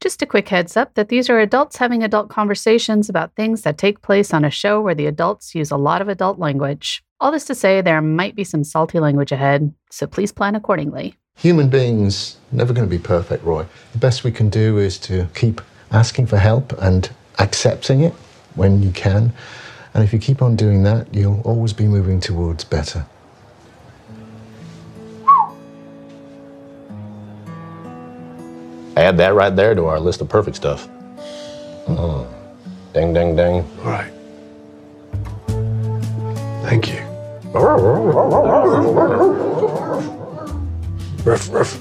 Just a quick heads up that these are adults having adult conversations about things that take place on a show where the adults use a lot of adult language. All this to say, there might be some salty language ahead, so please plan accordingly. Human beings never going to be perfect, Roy. The best we can do is to keep asking for help and accepting it when you can. And if you keep on doing that, you'll always be moving towards better. Add that right there to our list of perfect stuff. Oh. Ding, ding, ding. All right. Thank you. Ruff, ruff.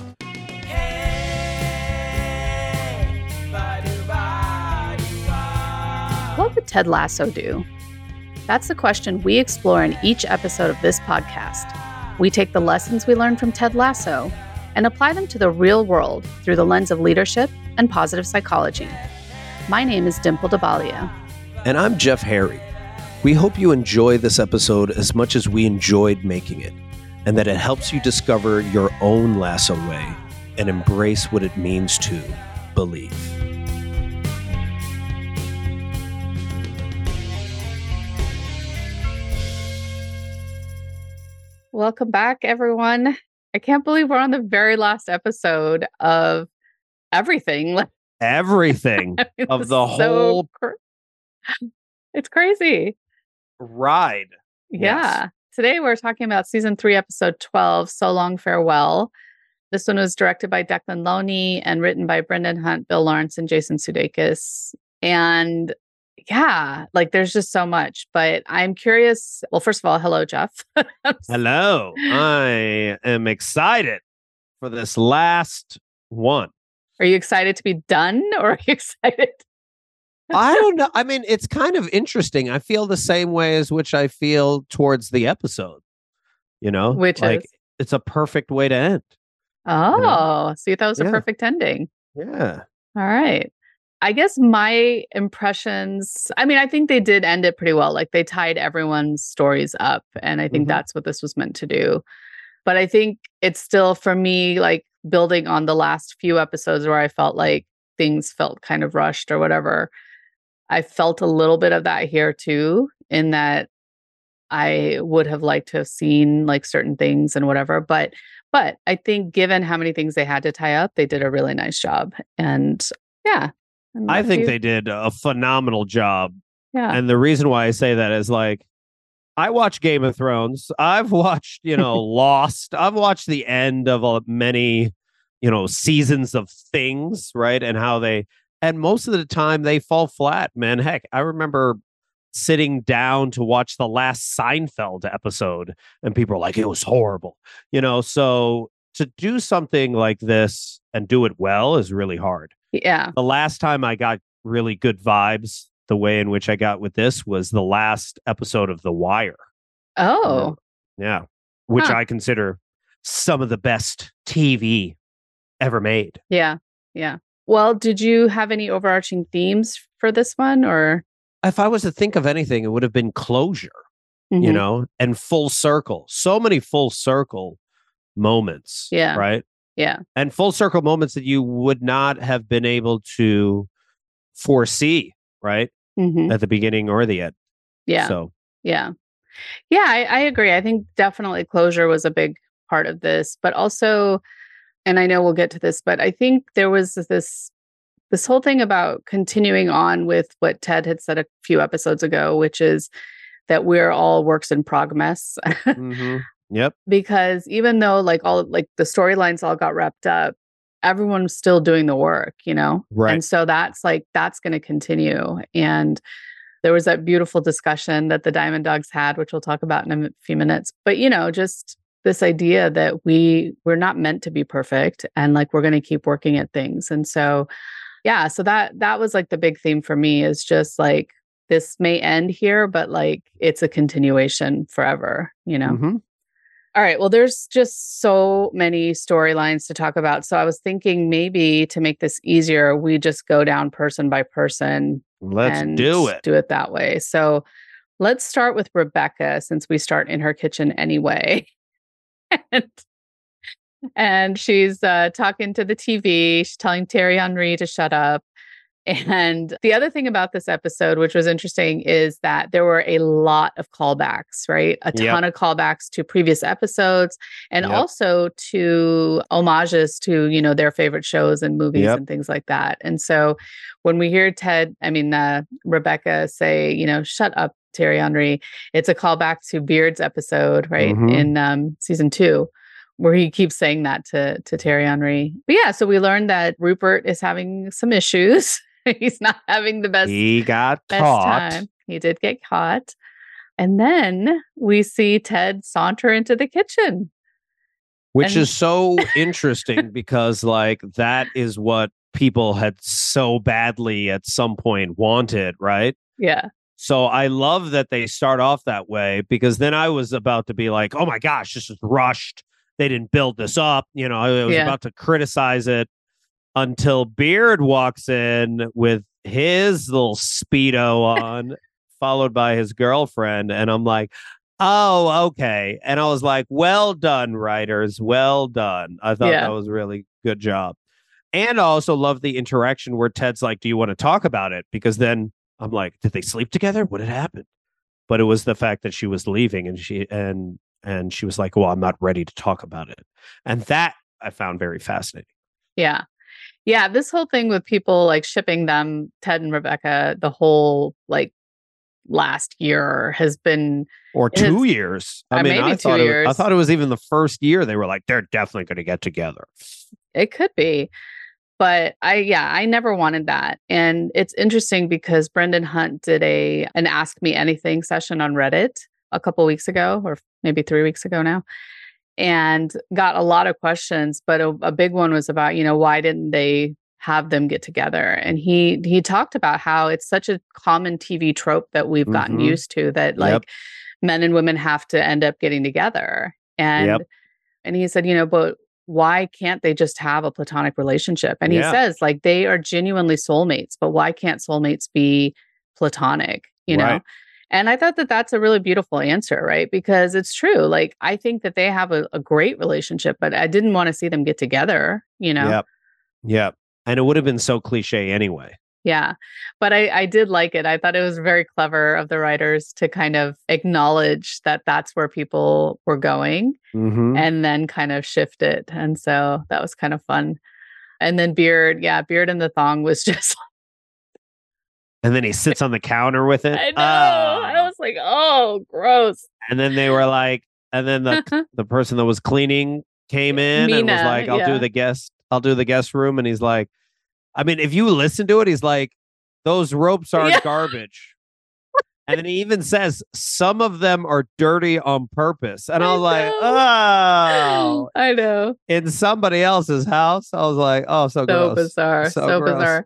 What would Ted Lasso do? That's the question we explore in each episode of this podcast. We take the lessons we learned from Ted Lasso and apply them to the real world through the lens of leadership and positive psychology. My name is Dimple Dabalia. And I'm Jeff Harry. We hope you enjoy this episode as much as we enjoyed making it, and that it helps you discover your own lasso way and embrace what it means to believe. Welcome back, everyone. I can't believe we're on the very last episode of everything. Everything of the whole cr- it's crazy. ride. Yeah. Today we're talking about season three, episode 12, So Long Farewell. This one was directed by Declan Lowney and written by Brendan Hunt, Bill Lawrence, and Jason Sudeikis. And yeah, like there's just so much. But I'm curious. Well, first of all, hello, Jeff. Hello. I am excited for this last one. Are you excited to be done or are you excited? I don't know. I mean, it's kind of interesting. I feel the same way as which I feel towards the episode. You know, Which like is? it's a perfect way to end. Oh, so you thought it was a perfect ending. Yeah. All right. I guess my impressions, I mean, I think they did end it pretty well. Like they tied everyone's stories up. And I think Mhm. that's what this was meant to do. But I think it's still, for me, like building on the last few episodes where I felt like things felt kind of rushed or whatever. I felt a little bit of that here too, in that I would have liked to have seen like certain things and whatever. But but I think given how many things they had to tie up, they did a really nice job. And yeah. I think you- they did a phenomenal job. yeah. And the reason why I say that is like, I watch Game of Thrones. I've watched, you know, Lost. I've watched the end of uh, many, you know, seasons of things, right? And how they, and most of the time they fall flat, man. Heck, I remember sitting down to watch the last Seinfeld episode and people were like, it was horrible, you know? So to do something like this and do it well is really hard yeah. the last time I got really good vibes, the way in which I got with this was the last episode of The Wire. Oh. Yeah. Which Huh. I consider some of the best TV ever made. Yeah. Yeah. Well, did you have any overarching themes for this one or If I was to think of anything, it would have been closure, you Mhm. know, and full circle. So many full circle moments. Yeah. Right. Yeah. And full circle moments that you would not have been able to foresee, right? Mhm. At the beginning or the end. Yeah. So Yeah. Yeah, I, I agree. I think definitely closure was a big part of this, but also, and I know we'll get to this, but I think there was this this whole thing about continuing on with what Ted had said a few episodes ago, which is that we're all works in progress. mhm. Yep. because even though like all like the storylines all got wrapped up, everyone's still doing the work, you know? Right. And so that's like that's going to continue. And there was that beautiful discussion that the Diamond Dogs had, which we'll talk about in a few minutes. But you know, just this idea that we we're not meant to be perfect and like we're going to keep working at things. And so yeah, so that that was like the big theme for me is just like this may end here, but like it's a continuation forever, you know. Mhm. All right. Well, there's just so many storylines to talk about. So I was thinking maybe to make this easier, we just go down person by person. Let's do it. Do it that way. So let's start with Rebecca since we start in her kitchen anyway. and and she's uh, talking to the TV. She's telling Thierry Henry to shut up. And the other thing about this episode, which was interesting, is that there were a lot of callbacks, right? A Yep. ton of callbacks to previous episodes and Yep. also to homages to, you know, their favorite shows and movies Yep. and things like that. And so when we hear Ted, I mean, uh, Rebecca say, you know, shut up, Thierry Henry, it's a callback to Beard's episode, right? Mhm. In um, season two where he keeps saying that to to Thierry Henry. But yeah, so we learned that Rupert is having some issues. He's not having the best he got best caught. time. He did get caught. And then we see Ted saunter into the kitchen. which And- is so interesting because like that is what people had so badly at some point wanted right Yeah. so i love that they start off that way because then i was about to be like oh my gosh this is rushed they didn't build this up you know i was Yeah. about to criticize it until beard walks in with his little speedo on followed by his girlfriend and i'm like Oh, okay. And I was like, well done, writers. Well done. I thought Yeah. that was really good job. And I also love the interaction where Ted's like, Do you want to talk about it? Because then I'm like, Did they sleep together? What had happened? But it was the fact that she was leaving and she and and she was like, Well, I'm not ready to talk about it. And that I found very fascinating. Yeah. Yeah. This whole thing with people like shipping them, Ted and Rebecca, the whole like last year has been Or two is- years. I mean, I two thought it I thought it was even the first year they were like, they're definitely going to get together. It could be. But I yeah, I never wanted that. And it's interesting because Brendan Hunt did a an ask me anything session on Reddit a couple weeks ago or maybe 3 weeks ago now and got a lot of questions, but a, a big one was about, you know, why didn't they have them get together? And he he talked about how it's such a common TV trope that we've gotten Mhm. used to that like Yep. men and women have to end up getting together. And Yep. and he said, you know, but why can't they just have a platonic relationship? And Yeah. he says, like, they are genuinely soulmates, but why can't soulmates be platonic? You know? And I thought that that's a really beautiful answer, right? Because it's true. Like, I think that they have a, a great relationship, but I didn't want to see them get together, you know? Yep. Yep. And it would have been so cliche anyway. Yeah. But I, I did like it. I thought it was very clever of the writers to kind of acknowledge that that's where people were going Mm-hmm. and then kind of shift it. And so that was kind of fun. And then Beard, yeah, Beard in the thong was just, And then he sits on the counter with it. I know. Ah. I was like, oh, gross. and then they were like, and then the the person that was cleaning came in and was like, "I'll yeah. do the guest, I'll do the guest room." And he's like, I mean, if you listen to it, he's like, "Those ropes are Yeah. garbage." And then he even says some of them are dirty on purpose. And I I was like, oh, I know. in somebody else's house. I was like, oh, so, So gross. bizarre. So So, gross. bizarre.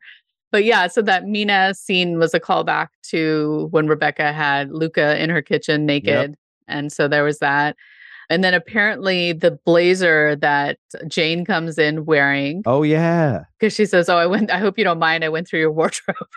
But yeah, so that Mina scene was a callback to when Rebecca had Luca in her kitchen naked. And so there was that. And then apparently the blazer that Jane comes in wearing, Oh yeah. because she says, Oh, I went, I hope you don't mind. I went through your wardrobe.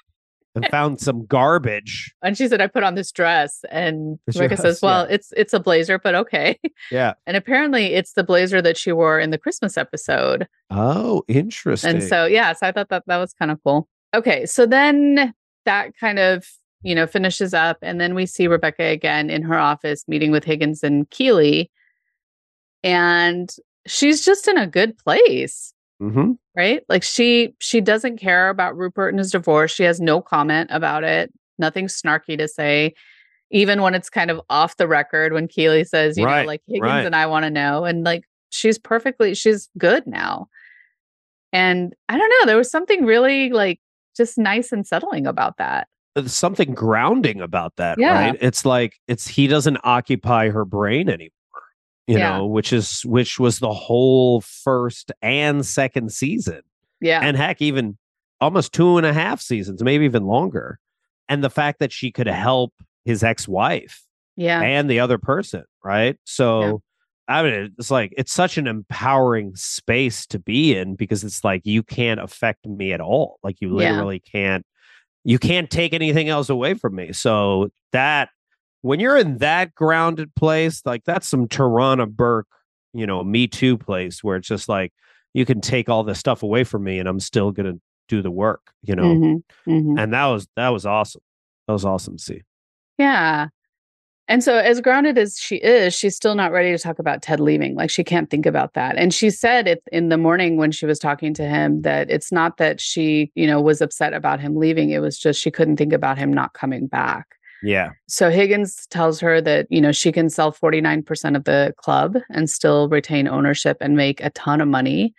And found some garbage. And she said, I put on this dress. And This Rebecca dress, says, Well, yeah. it's it's a blazer, but okay. Yeah. And apparently it's the blazer that she wore in the Christmas episode. Oh, interesting. And so, yeah, so I thought that that was kind of cool. Okay. So then that kind of, you know, finishes up. And then we see Rebecca again in her office meeting with Higgins and Keeley. And she's just in a good place, hmm right? Like she she doesn't care about Rupert and his divorce. She has no comment about it, nothing snarky to say. Even when it's kind of off the record, when Keeley says, you Right, know, like Higgins right. and I want to know. And like she's perfectly, she's good now. And I don't know, there was something really like just nice and settling about that. Uh, There's something grounding about that, Yeah. right? It's like it's he doesn't occupy her brain anymore. You Yeah. know, which is which was the whole first and second season. Yeah. And heck, even almost two and a half seasons, maybe even longer. And the fact that she could help his ex-wife yeah. and the other person, right? So I mean, it's like it's such an empowering space to be in because it's like you can't affect me at all. Like you Yeah. literally can't you can't take anything else away from me. So that when you're in that grounded place, like that's some Tarana Burke, you know, me too place where it's just like you can take all this stuff away from me and I'm still gonna do the work, you know. Mhm, mhm. And that was that was awesome. That was awesome to see. Yeah. And so, as grounded as she is, she's still not ready to talk about Ted leaving. Like, she can't think about that. And she said it in the morning when she was talking to him that it's not that she, you know, was upset about him leaving. It was just she couldn't think about him not coming back. Yeah. So, Higgins tells her that, you know, she can sell 49% of the club and still retain ownership and make a ton of money.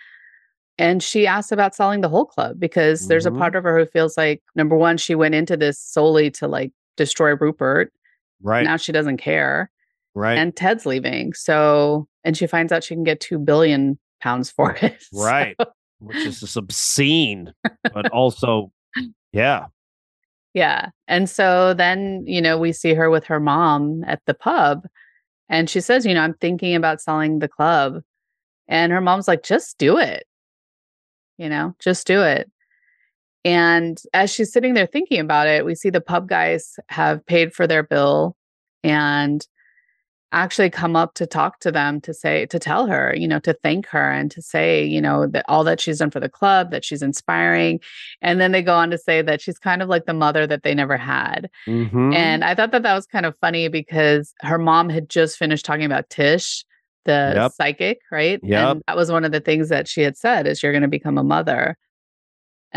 And she asks about selling the whole club because there's a Mhm. part of her who feels like, number one, she went into this solely to like destroy Rupert. Right. Now she doesn't care. right. And Ted's leaving. So, and she finds out she can get 2 billion pounds for it. So, right. Which is just obscene, but also, yeah. yeah. And so then, you know, we see her with her mom at the pub and she says, you know, I'm thinking about selling the club. And her mom's like, just do it. You know, just do it. And as she's sitting there thinking about it, we see the pub guys have paid for their bill and actually come up to talk to them to say to tell her you know to thank her and to say you know that all that she's done for the club that she's inspiring and then they go on to say that she's kind of like the mother that they never had Mhm. and i thought that that was kind of funny because her mom had just finished talking about tish the Yep. psychic right Yeah. that was one of the things that she had said is you're going to become a mother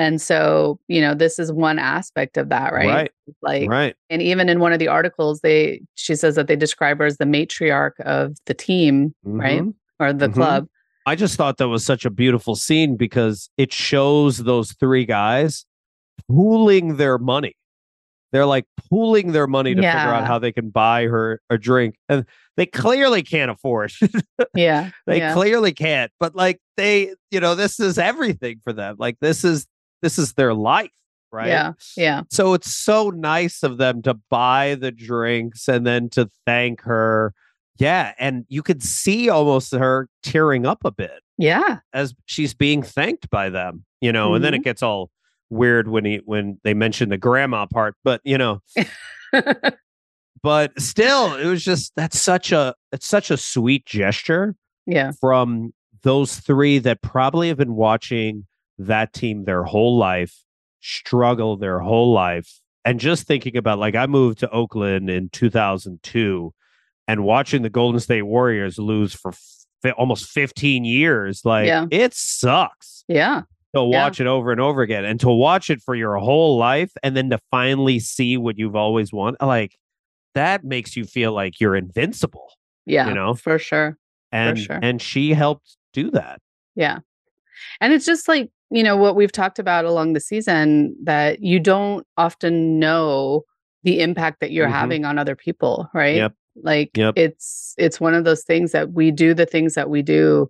and so you know this is one aspect of that right, Right. like right. and even in one of the articles they she says that they describe her as the matriarch of the team right Mhm. or the Mhm. club I just thought that was such a beautiful scene because it shows those three guys pooling their money. They're like pooling their money to figure out how they can buy her a drink. And they clearly can't afford it. yeah they yeah. clearly can't. But like they, you know, this is everything for them. Like this is this is their life, right? yeah yeah So it's so nice of them to buy the drinks and then to thank her. Yeah. And you could see almost her tearing up a bit yeah as she's being thanked by them, you know, and then it mm-hmm. gets all weird when he when they mention the grandma part, but you know, but still, it was just that's such a it's such a sweet gesture yeah from those three that probably have been watching that team their whole life, struggle their whole life, and just thinking about like I moved to Oakland in 2002 and watching the Golden State Warriors lose for fi- almost 15 years, like Yeah. it sucks yeah to Yeah. watch it over and over again and to watch it for your whole life and then to finally see what you've always wanted like that makes you feel like you're invincible yeah You know? for sure and sure. and she helped do that yeah and it's just like you know what we've talked about along the season that you don't often know the impact that you're Mhm. having on other people right Yep. like Yep. it's it's one of those things that we do the things that we do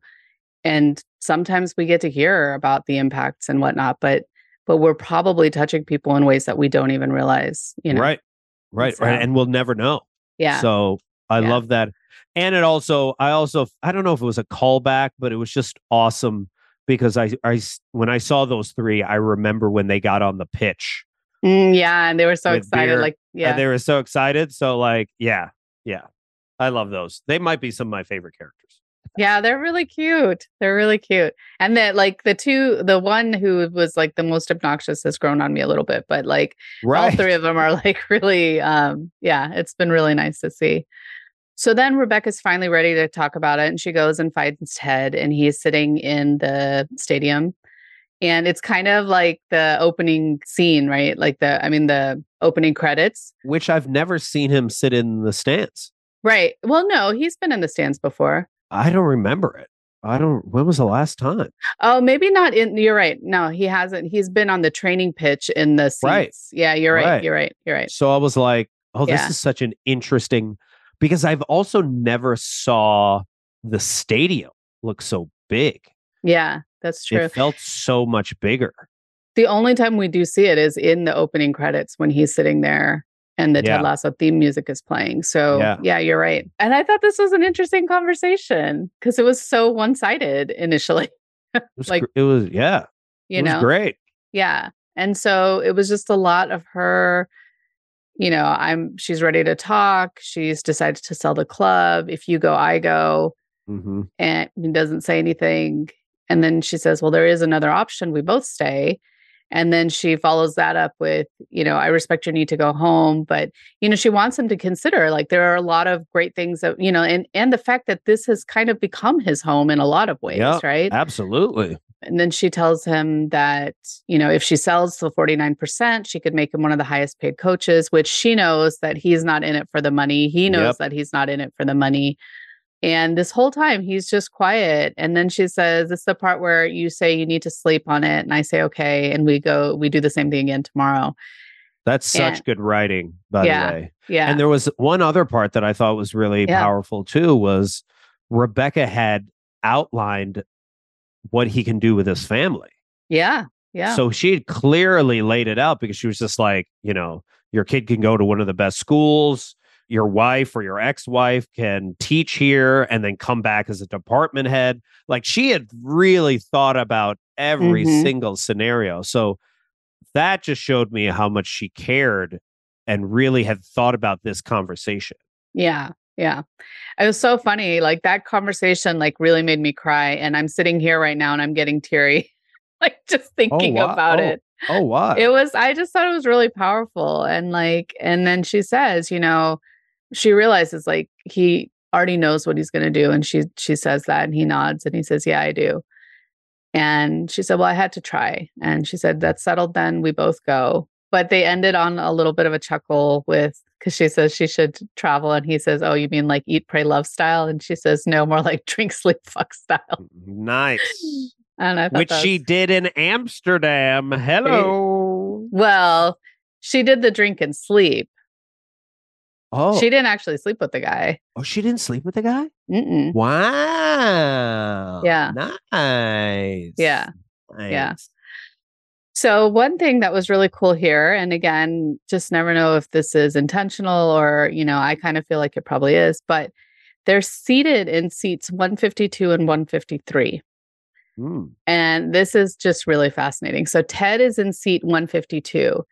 and sometimes we get to hear about the impacts and whatnot but but we're probably touching people in ways that we don't even realize you know right right So- right and we'll never know yeah so i Yeah. love that and it also i also i don't know if it was a callback but it was just awesome because I, I when i saw those three i remember when they got on the pitch Mm, yeah and they were so excited beer, like yeah they were so excited so like yeah yeah i love those they might be some of my favorite characters Yeah, they're really cute. They're really cute. And that like the two the one who was like the most obnoxious has grown on me a little bit, but like all three of them are like really um yeah, it's been really nice to see. So then Rebecca's finally ready to talk about it and she goes and finds Ted and he's sitting in the stadium. And it's kind of like the opening scene, right? Like the I mean the opening credits. which i've never seen him sit in the stands Right. Well, no, he's been in the stands before. i don't remember it i don't when was the last time Oh, maybe not in. You're right. No, he hasn't. He's been on the training pitch in the seats. Right. Yeah, you're right. Right. You're right. You're right. So I was like, oh, this Yeah. is such an interesting because I've also never saw the stadium look so big. Yeah, that's true. It felt so much bigger. the only time we do see it is in the opening credits when he's sitting there and the Yeah. Ted Lasso theme music is playing. So Yeah. yeah. you're right. And I thought this was an interesting conversation because it was so one sided initially. It was, Like, it was yeah, You it was know. great. Yeah. And so it was just a lot of her, you know, I'm she's ready to talk. She's decided to sell the club. If you go, I go. hmm and he doesn't say anything. And then she says, Well, there is another option. We both stay. And then she follows that up with, you know, I respect your need to go home. But, you know, she wants him to consider like there are a lot of great things that, you know, and and the fact that this has kind of become his home in a lot of ways, Yep. right? Absolutely. And then she tells him that, you know, if she sells the 49%, she could make him one of the highest paid coaches, which she knows that he's not in it for the money. He knows Yep. that he's not in it for the money. And this whole time he's just quiet. And then she says, It's the part where you say you need to sleep on it. And I say, Okay. And we go, we do the same thing again tomorrow. That's such And- good writing, by Yeah. the way. Yeah. And there was one other part that I thought was really Yeah. powerful too was Rebecca had outlined what he can do with his family. yeah. Yeah. So she had clearly laid it out because she was just like, you know, your kid can go to one of the best schools. Your wife or your ex wife can teach here and then come back as a department head. Like she had really thought about every Mhm. single scenario. So that just showed me how much she cared and really had thought about this conversation. Yeah. Yeah. It was so funny. Like that conversation like really made me cry. And I'm sitting here right now and I'm getting teary. like just thinking wow. about Oh, it. Oh, wow. It was I just thought it was really powerful. And like, and then she says, you know, she realizes like he already knows what he's gonna do. And she she says that and he nods and he says, Yeah, I do. And she said, Well, I had to try. And she said, That's settled then. We both go. But they ended on a little bit of a chuckle with because she says she should travel. And he says, Oh, you mean like eat, pray, love style? And she says, No, more like drink, sleep, fuck style. nice. And I Which that she did in Amsterdam. Hello. well, she did the drink and sleep. Oh, She didn't actually sleep with the guy. oh, she didn't sleep with the guy? Mm-mm. Wow. Yeah. Nice. Yeah. Nice. Yeah. So, one thing that was really cool here, and again, just never know if this is intentional or, you know, I kind of feel like it probably is, but they're seated in seats 152 and 153. Mm. And this is just really fascinating. So, Ted is in seat 152.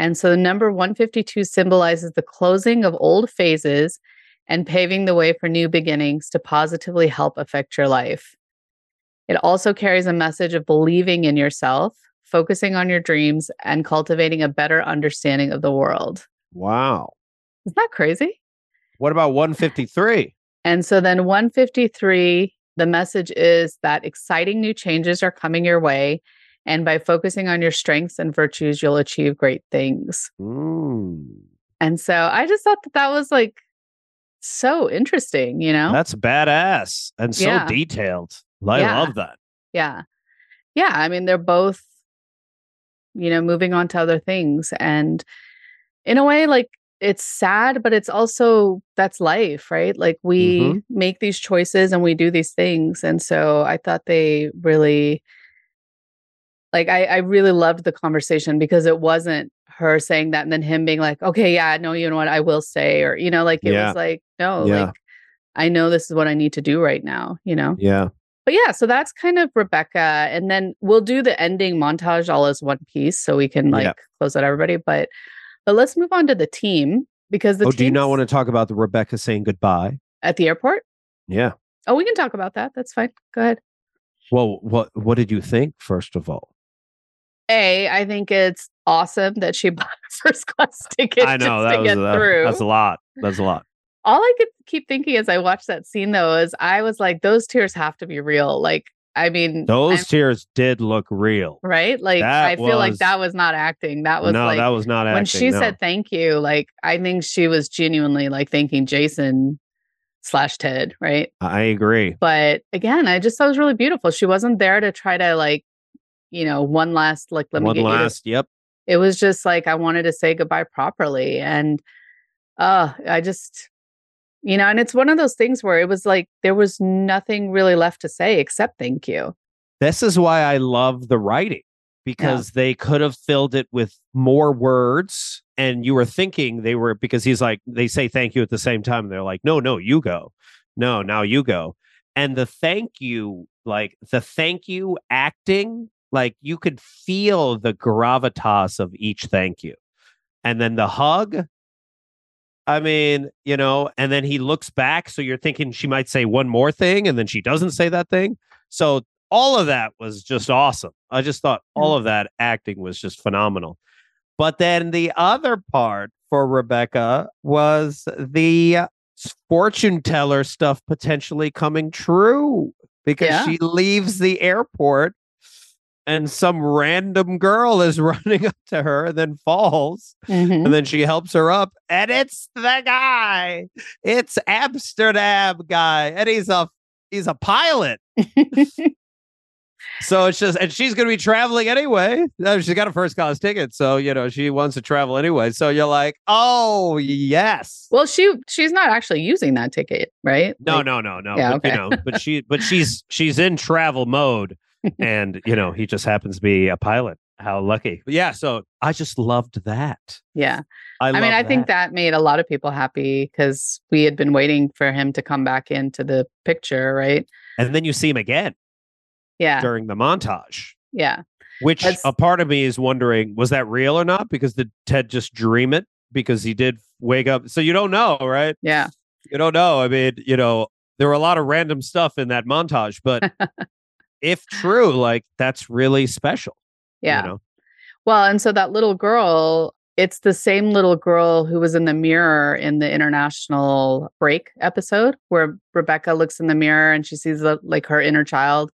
And so, the number 152 symbolizes the closing of old phases and paving the way for new beginnings to positively help affect your life. It also carries a message of believing in yourself, focusing on your dreams, and cultivating a better understanding of the world. Wow. Isn't that crazy? What about 153? And so then 153, the message is that exciting new changes are coming your way. And by focusing on your strengths and virtues, you'll achieve great things. Mm. And so I just thought that that was like so interesting, you know? That's badass and so Yeah. detailed. I Yeah. love that. Yeah. Yeah. I mean, they're both, you know, moving on to other things. And in a way, like it's sad, but it's also that's life, right? Like we Mhm. make these choices and we do these things. And so I thought they really, like, I, I really loved the conversation because it wasn't her saying that and then him being like, okay, yeah, no, you know what, I will stay. Or, you know, like it Yeah. was like, no, Yeah. like, I know this is what I need to do right now, you know? Yeah. But yeah, so that's kind of Rebecca. And then we'll do the ending montage all as one piece so we can like Yeah. close out everybody. But but let's move on to the team because the oh, do you not want to talk about the Rebecca saying goodbye? at the airport? Yeah. Oh, we can talk about that. That's fine. Go ahead. Well, what what did you think first of all? A, I think it's awesome that she bought a first class ticket I know just that to was get that- through. that's a lot. That's a lot. all I could keep thinking as I watched that scene though is I was like, those tears have to be real. Like, I mean, Those I'm- tears did look real. right? Like, That I feel like that was not acting. That was no, like that was not acting. when she no. said thank you, like I think she was genuinely like thanking Jason slash Ted, right? I agree. But again, I just thought it was really beautiful. She wasn't there to try to like, you know, one last like let me One get you this. last, yep. It was just like I wanted to say goodbye properly, and uh, I just, you know, and it's one of those things where it was like there was nothing really left to say except thank you. This is why I love the writing because they could have filled it with more words. And you were thinking they were because he's like, they say thank you at the same time. They're like, no, no, you go. No, now you go. And the thank you, like the thank you acting, like you could feel the gravitas of each thank you. And then the hug. I mean, you know, and then he looks back. So you're thinking she might say one more thing and then she doesn't say that thing. So all of that was just awesome. I just thought hmm. all of that acting was just phenomenal. But then the other part for Rebecca was the fortune teller stuff potentially coming true because Yeah. she leaves the airport and some random girl is running up to her and then falls. Mhm. and then she helps her up and it's the guy. It's amsterdam guy and he's a he's a pilot. So it's just and she's gonna be traveling anyway. She's got a first class ticket so you know she wants to travel anyway. So you're like oh yes. Well, she she's not actually using that ticket, right? no Like, no no no Yeah, but, you okay. know but she but she's she's in travel mode and you know he just happens to be a pilot. How lucky. But yeah so i just loved that. Yeah. i, I mean, love I think that. made a lot of people happy because we had been waiting for him to come back into the picture, right? and then you see him again. Yeah. during the montage. Yeah. which That's- a part of me is wondering was that real or not? Because did ted just dream it? Because he did wake up. So you don't know right? Yeah. you don't know. I mean you know there were a lot of random stuff in that montage but if true like that's really special Yeah. you know? Well, and so that little girl, it's the same little girl who was in the mirror in the international break episode where Rebecca looks in the mirror and she sees the, like her inner child.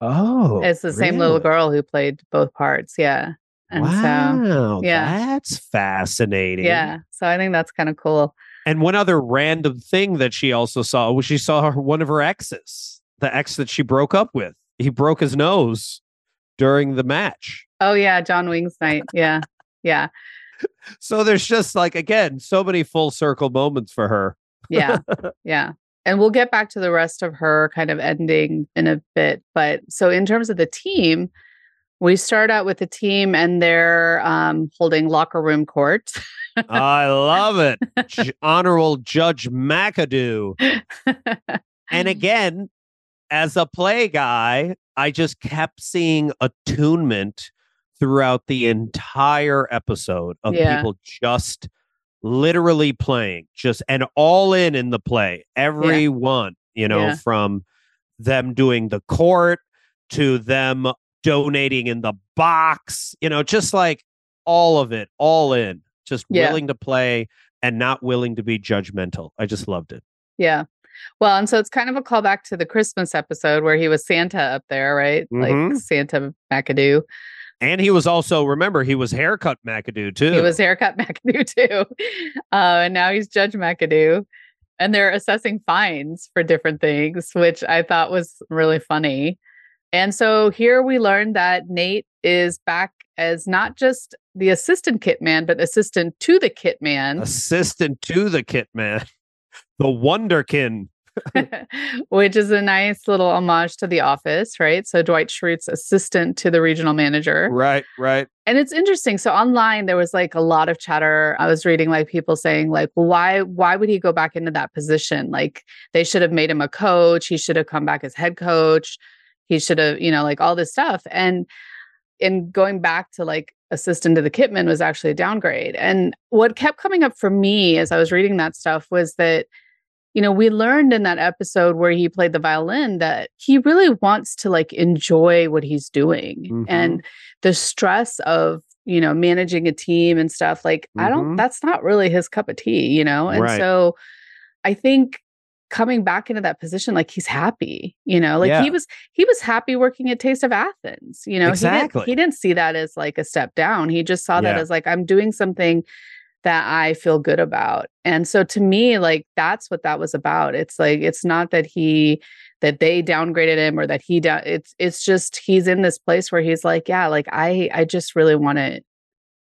oh it's the same little girl who played both parts. Yeah. And so, wow yeah. that's fascinating yeah. So I think that's kind of cool. and one other random thing that she also saw was she saw her, one of her exes the ex that she broke up with he broke his nose during the match Oh, yeah. John Wingsnight. Yeah. Yeah. So there's just like again so many full circle moments for her. Yeah. yeah. And we'll get back to the rest of her kind of ending in a bit. But so, in terms of the team, we start out with the team and they're um, holding locker room court. I love it. Honorable Judge McAdoo. And again, as a play guy, I just kept seeing attunement throughout the entire episode of Yeah. people just literally playing, just and all in in the play. Everyone, you know, Yeah. from them doing the court to them donating in the box, you know, just like all of it, all in, just Yeah. willing to play and not willing to be judgmental. I just loved it. yeah. Well, and so it's kind of a callback to the Christmas episode where he was Santa up there, right? Like Mhm. Santa McAdoo. And he was also, remember, he was haircut McAdoo too. He was haircut McAdoo too. Uh, and now he's Judge McAdoo. And they're assessing fines for different things, which I thought was really funny. And so here we learned that Nate is back as not just the assistant kit man, but assistant to the kit man, assistant to the kit man, the Wonderkin. which is a nice little homage to The Office, right? So Dwight Schrute's assistant to the regional manager. Right, right. And it's interesting. So online there was like a lot of chatter. I was reading like people saying like, well, why why would he go back into that position? Like they should have made him a coach. He should have come back as head coach. He should have, you know, like all this stuff. And in going back to like assistant to the kitman was actually a downgrade. And what kept coming up for me as I was reading that stuff was that you know, we learned in that episode where he played the violin that he really wants to like enjoy what he's doing. Mhm. And the stress of, you know, managing a team and stuff, like, I don't, Mhm. that's not really his cup of tea, you know? And Right. so I think coming back into that position, like he's happy, you know, like Yeah. he was, he was happy working at Taste of Athens, you know, Exactly. he, didn't, he didn't see that as like a step down. He just saw that as like, I'm doing something that I feel good about. And so to me, like that's what that was about. It's like it's not that he that they downgraded him or that he down it's it's just he's in this place where he's like, yeah, like I I just really want to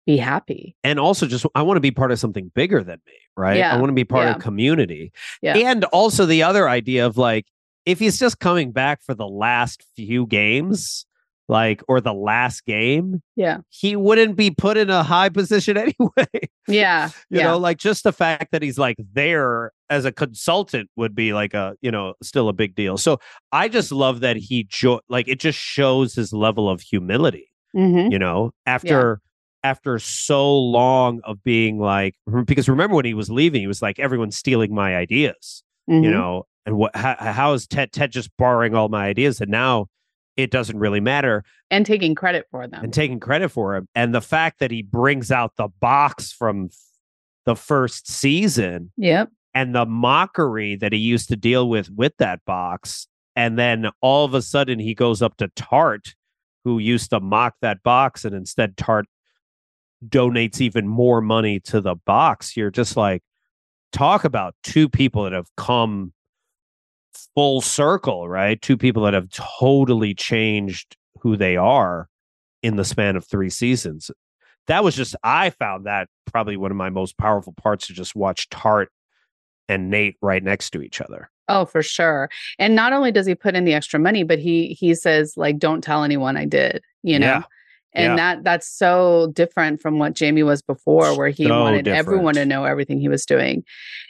be happy. And also just I want to be part of something bigger than me, right? I want to be part yeah. of community. Yeah. And also the other idea of like if he's just coming back for the last few games, like or the last game, Yeah. he wouldn't be put in a high position anyway. Yeah. you yeah. know like just the fact that he's like there as a consultant would be like a you know still a big deal so i just love that he jo- like it just shows his level of humility Mhm. you know after after so long of being like because remember when he was leaving, he was like everyone's stealing my ideas, you Mhm. know, and what how, how is Ted Ted just borrowing all my ideas and now it doesn't really matter and taking credit for them. and taking credit for him and the fact that he brings out the box from the first season yep. and the mockery that he used to deal with with that box and then all of a sudden he goes up to Tartt who used to mock that box and instead Tartt donates even more money to the box you're just like talk about two people that have come full circle right two people that have totally changed who they are in the span of three seasons that was just i found that probably one of my most powerful parts to just watch Tartt and Nate right next to each other. Oh, for sure. And not only does he put in the extra money, but he he says like, "Don't tell anyone I did." You know. Yeah. And Yeah. that that's so different from what Jamie was before, where he So wanted everyone to know everything he was doing.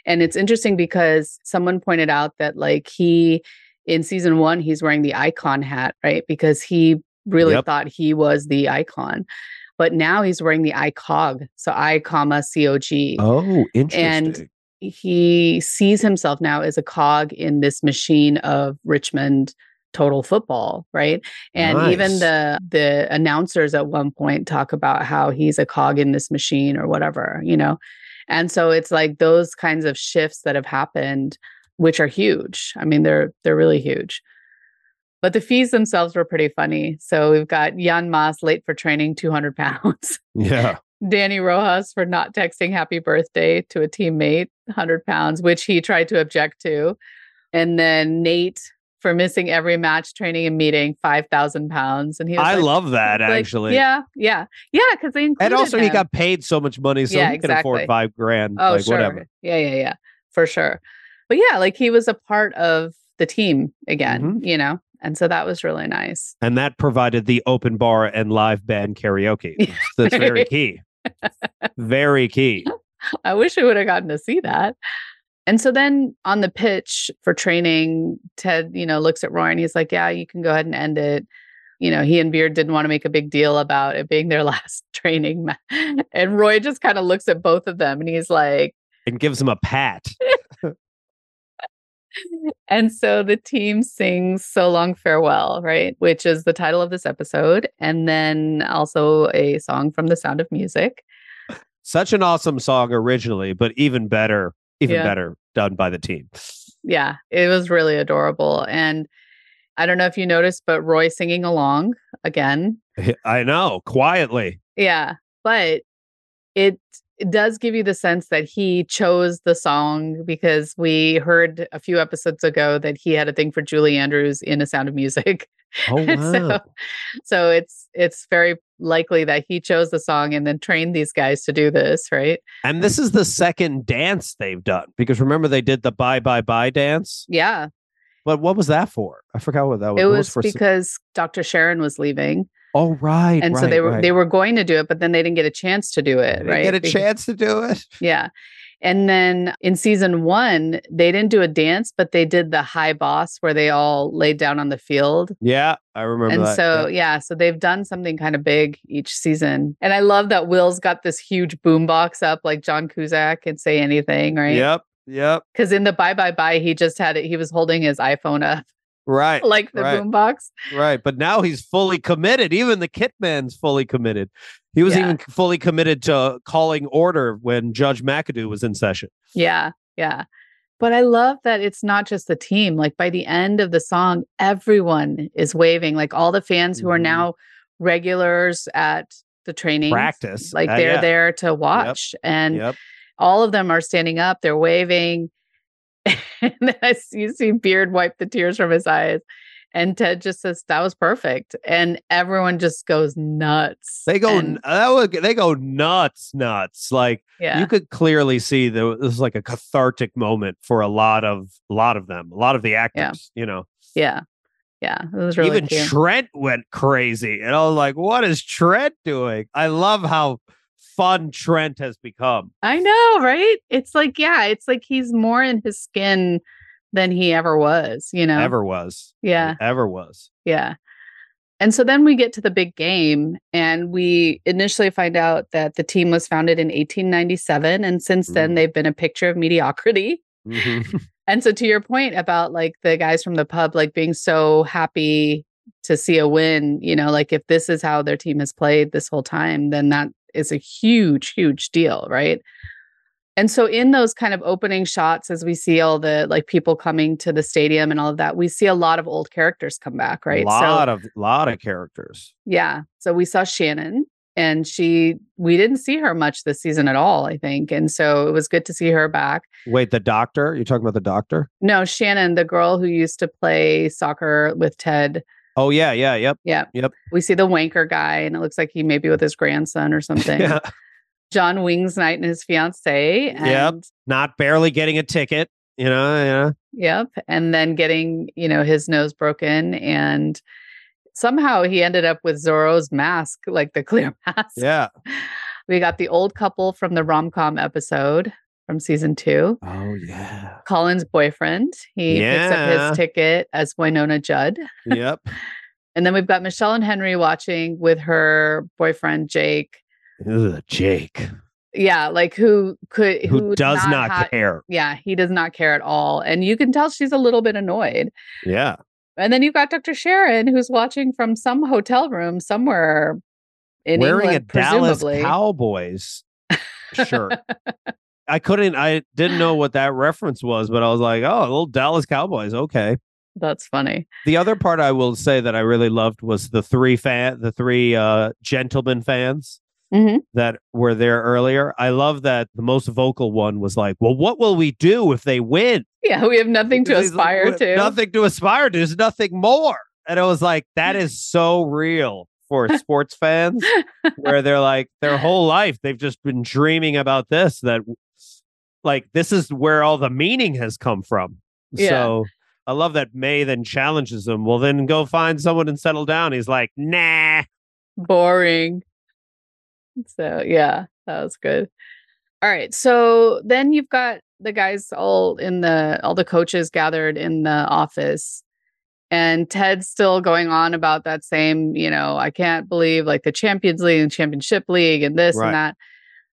And it's interesting because someone pointed out that like he in season one, he's wearing the icon hat, right? Because he really Yep. thought he was the icon. But now he's wearing the ICOG. So I comma C-O-G Oh, interesting. And he sees himself now as a cog in this machine of Richmond total football, right? And even the the announcers at one point talk about how he's a cog in this machine or whatever, you know. And so it's like those kinds of shifts that have happened which are huge. I mean they're they're really huge. But the fees themselves were pretty funny. So we've got Jan Maas late for training 200 pounds. yeah. Danny Rojas for not texting happy birthday to a teammate, 100 pounds, which he tried to object to. And then Nate for missing every match, training, and meeting, 5,000 pounds. And he was I like- love that like, actually. Yeah, yeah, yeah, because they included And also he got paid so much money, so Yeah, he can afford exactly. five grand. Oh, like sure. whatever. Yeah, yeah, yeah, for sure. But yeah, like he was a part of the team again, Mhm. you know? And so that was really nice. And that provided the open bar and live band karaoke. That's very key. very key. I wish we would have gotten to see that. And so then on the pitch for training, Ted, you know, looks at Roy and he's like, Yeah, you can go ahead and end it. You know, he and Beard didn't want to make a big deal about it being their last training. And Roy just kind of looks at both of them and he's like, And gives him a pat. and so the team sings So Long Farewell, right? Which is the title of this episode. And then also a song from The Sound of Music. Such an awesome song originally, but even better, even Yeah. better done by the team. Yeah, it was really adorable. And I don't know if you noticed, but Roy singing along again. I know, quietly. Yeah, but it, it does give you the sense that he chose the song because we heard a few episodes ago that he had a thing for Julie Andrews in A Sound of Music. Oh wow. so, so it's it's very likely that he chose the song and then trained these guys to do this, right? And this is the second dance they've done because remember they did the bye bye bye dance. Yeah, But what was that for? I forgot what that was. it was for. because Dr. Sharon was leaving, oh right, and so they were right. they were going to do it, but then they didn't get a chance to do it, They didn't right? get a Because- chance to do it. Yeah. And then in season one, they didn't do a dance, but they did the high boss where they all laid down on the field. Yeah, I remember and that. so, yeah. yeah, so they've done something kind of big each season. And I love that Will's got this huge boom box up, like John Cusack can say anything, right? Yep, yep, Because in the bye bye bye, he just had it, he was holding his iPhone up right, like the right. boom box. right. But now he's fully committed. Even the Kitman's fully committed. He was Yeah. even fully committed to calling order when Judge McAdoo was in session. Yeah, yeah. But I love that it's not just the team. Like by the end of the song, everyone is waving. Like all the fans who are Mhm. now regulars at the training Practice, like uh, they're yeah. there to watch, and Yep. all of them are standing up. They're waving, and then I see, you see Beard wipe the tears from his eyes, and Ted just says that was perfect, and everyone just goes nuts. They go. And- that would, they go nuts, nuts. Like yeah, you could clearly see was this is like a cathartic moment for a lot of a lot of them, a lot of the actors. You know, yeah, yeah. It was really even cute. Trent went crazy, and I was like, "What is Trent doing?" I love how fun Trent has become. I know, right? It's like, yeah, it's like he's more in his skin than he ever was, you know? Ever was, Yeah, ever was. yeah. And so then we get to the big game, and we initially find out that the team was founded in 1897. And since then, Mm. they've been a picture of mediocrity. Mhm. And so, to your point about like the guys from the pub, like being so happy to see a win, you know, like if this is how their team has played this whole time, then that is a huge, huge deal, right? And so, in those kind of opening shots, as we see all the like people coming to the stadium and all of that, we see a lot of old characters come back, right? A lot so, of lot of characters. yeah. So we saw Shannon and she, we didn't see her much this season at all, I think. And so it was good to see her back. Wait, the doctor? You're talking about the doctor? No, Shannon, the girl who used to play soccer with Ted. Oh yeah, yeah, yep. Yeah. Yep. We see the wanker guy and it looks like he may be with his grandson or something. Yeah. John Wingsnight and his fiance. And Yep. Not barely getting a ticket, you know, yeah. Yep. And then getting, you know, his nose broken. And somehow he ended up with Zorro's mask, like the clear mask. Yeah. We got the old couple from the rom com episode from season two. Oh yeah. Colin's boyfriend. He picks up his ticket as Wynonna Judd. Yep. And then we've got Michelle and Henry watching with her boyfriend Jake. Ugh, Jake. Yeah, like who could Who, would does not, ha- care. Yeah, he does not care at all. And you can tell she's a little bit annoyed. Yeah. And then you've got Dr. Sharon who's watching from some hotel room somewhere in Wearing England, a Dallas. Cowboys shirt. I couldn't I didn't know what that reference was, but I was like, oh, little Dallas Cowboys. Okay. That's funny. The other part I will say that I really loved was the three fan the three uh gentlemen fans Mhm. that were there earlier. I love that the most vocal one was like, Well, what will we do if they win? Yeah, we have nothing to like, aspire to. Nothing to aspire to. There's nothing more. And I was like, that is so real for sports fans, where they're like, their whole life, they've just been dreaming about this, that like this is where all the meaning has come from. Yeah. So I love that Mae then challenges him. Well, then go find someone and settle down. He's like, nah. boring. So yeah, that was good. All right. So then you've got the guys all in the all the coaches gathered in the office. And Ted's still going on about that same, you know, I can't believe like the Champions League and Championship League and this Right. and that.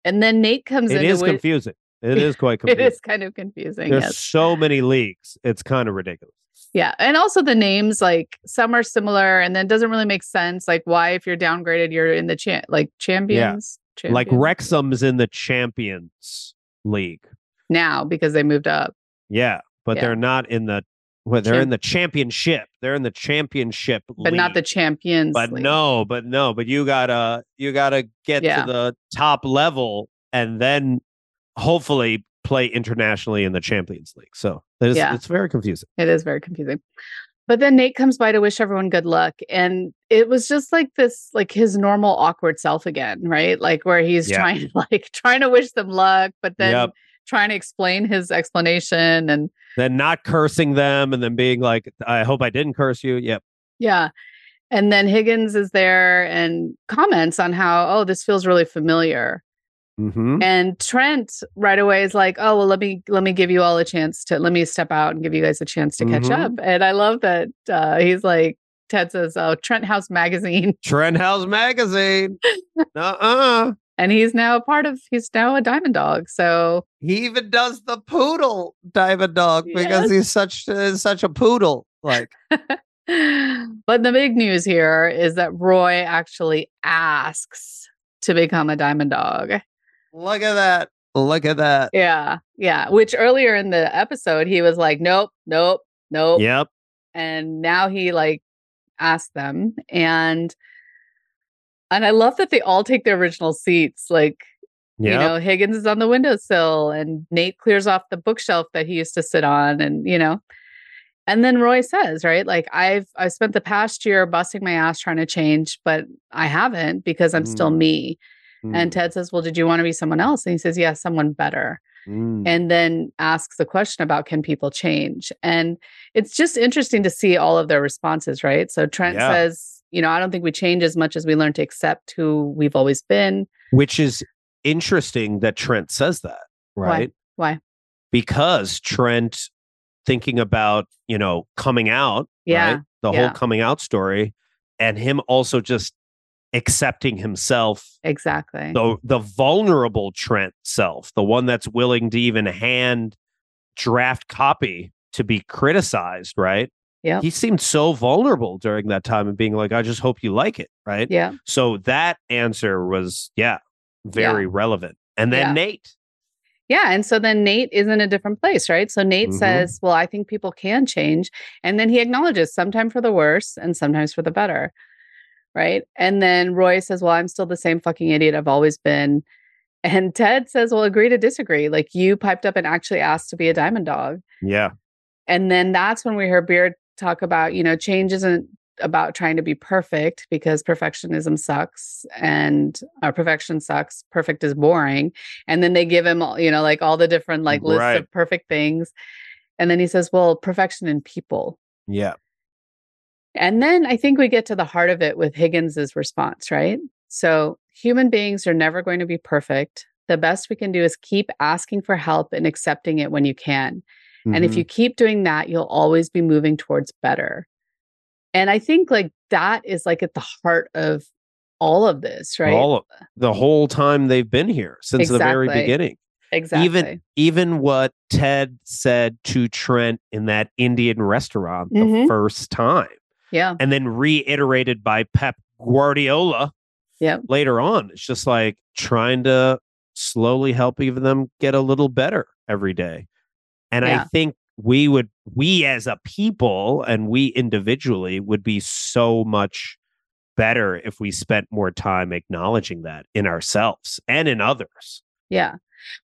And then Nate comes It in. It is confusing. It is quite It confusing. is kind of confusing. There's yes. so many leagues. It's kind of ridiculous. Yeah. And also the names, like some are similar and then it doesn't really make sense. Like why, if you're downgraded, you're in the cha- like champions. Like Champions? Wrexham's in the Champions League. now because they moved up. Yeah, but Yeah. they're not in the. Well, they're Champ- in the championship. They're in the championship, but not the champions. But League. no, but no, but you gotta you gotta get Yeah. to the top level and then hopefully play internationally in the Champions League. So it's Yeah. it's very confusing. it is very confusing. But then Nate comes by to wish everyone good luck, and it was just like this, like his normal awkward self again, right? Like where he's Yeah. trying, like trying to wish them luck, but then Yep. trying to explain his explanation, and Then not cursing them and then being like, I hope I didn't curse you. Yep. yeah. And then Higgins is there and comments on how, oh, this feels really familiar. Mm-hmm. And Trent right away is like, "Oh well, let me let me give you all a chance to let me step out and give you guys a chance to catch Mhm. up." And I love that uh, he's like, Ted says, "Oh, Trent House Magazine," Trent House Magazine. uh-uh. and he's now a part of. He's now a Diamond Dog. So He even does the poodle diamond dog because he's such uh, such a poodle. Like but the big news here is that Roy actually asks to become a Diamond Dog. Look at that. Look at that. Yeah, yeah. Which earlier in the episode he was like, "Nope, nope, nope." Yep. and now he like asked them and and I love that they all take their original seats. Like, Yep. you know, Higgins is on the windowsill and Nate clears off the bookshelf that he used to sit on and you know. And then Roy says, right? Like I've I've spent the past year busting my ass trying to change, but I haven't because I'm still mm. Mm. And Ted says, "Well, did you want to be someone else?" And he says, "Yeah, someone better." mm. and then asks the question about can people change and it's just interesting to see all of their responses right so trent Yeah. says you know i don't think we change as much as we learn to accept who we've always been Which is interesting that Trent says that, Why? right? Why? Because Trent thinking about, you know, coming out, Yeah, right? The yeah. whole coming out story and him also just accepting himself Exactly. the the vulnerable Trent self, the one that's willing to even hand draft copy to be criticized, right? Yep. He seemed so vulnerable during that time and being like, I just hope you like it, right? Yeah. So that answer was, yeah, very relevant. And then Yeah. Nate. Yeah. And so then Nate is in a different place, right? So Nate Mhm. says, Well, I think people can change. And then he acknowledges sometimes for the worse and sometimes for the better. Right. And then Roy says, Well, I'm still the same fucking idiot I've always been. And Ted says, Well, agree to disagree. Like you piped up and actually asked to be a diamond dog. Yeah. And then that's when we heard Beard talk about, you know, change isn't about trying to be perfect because perfectionism sucks and our perfection sucks. Perfect is boring. And then they give him, you know, like all the different like lists Right. of perfect things. And then he says, well, perfection in people. Yeah. And then I think we get to the heart of it with Higgins's response, right? So human beings are never going to be perfect. The best we can do is keep asking for help and accepting it when you can. And if you keep doing that, you'll always be moving towards better. And I think like that is like at the heart of all of this, right? all of the whole time they've been here since the very beginning. exactly. Even even what Ted said to Trent in that Indian restaurant the Mhm. first time, yeah. and then reiterated by Pep Guardiola yeah. later on. It's just like trying to slowly help even them get a little better every day. And I think we would we as a people and we individually would be so much better if we spent more time acknowledging that in ourselves and in others. Yeah.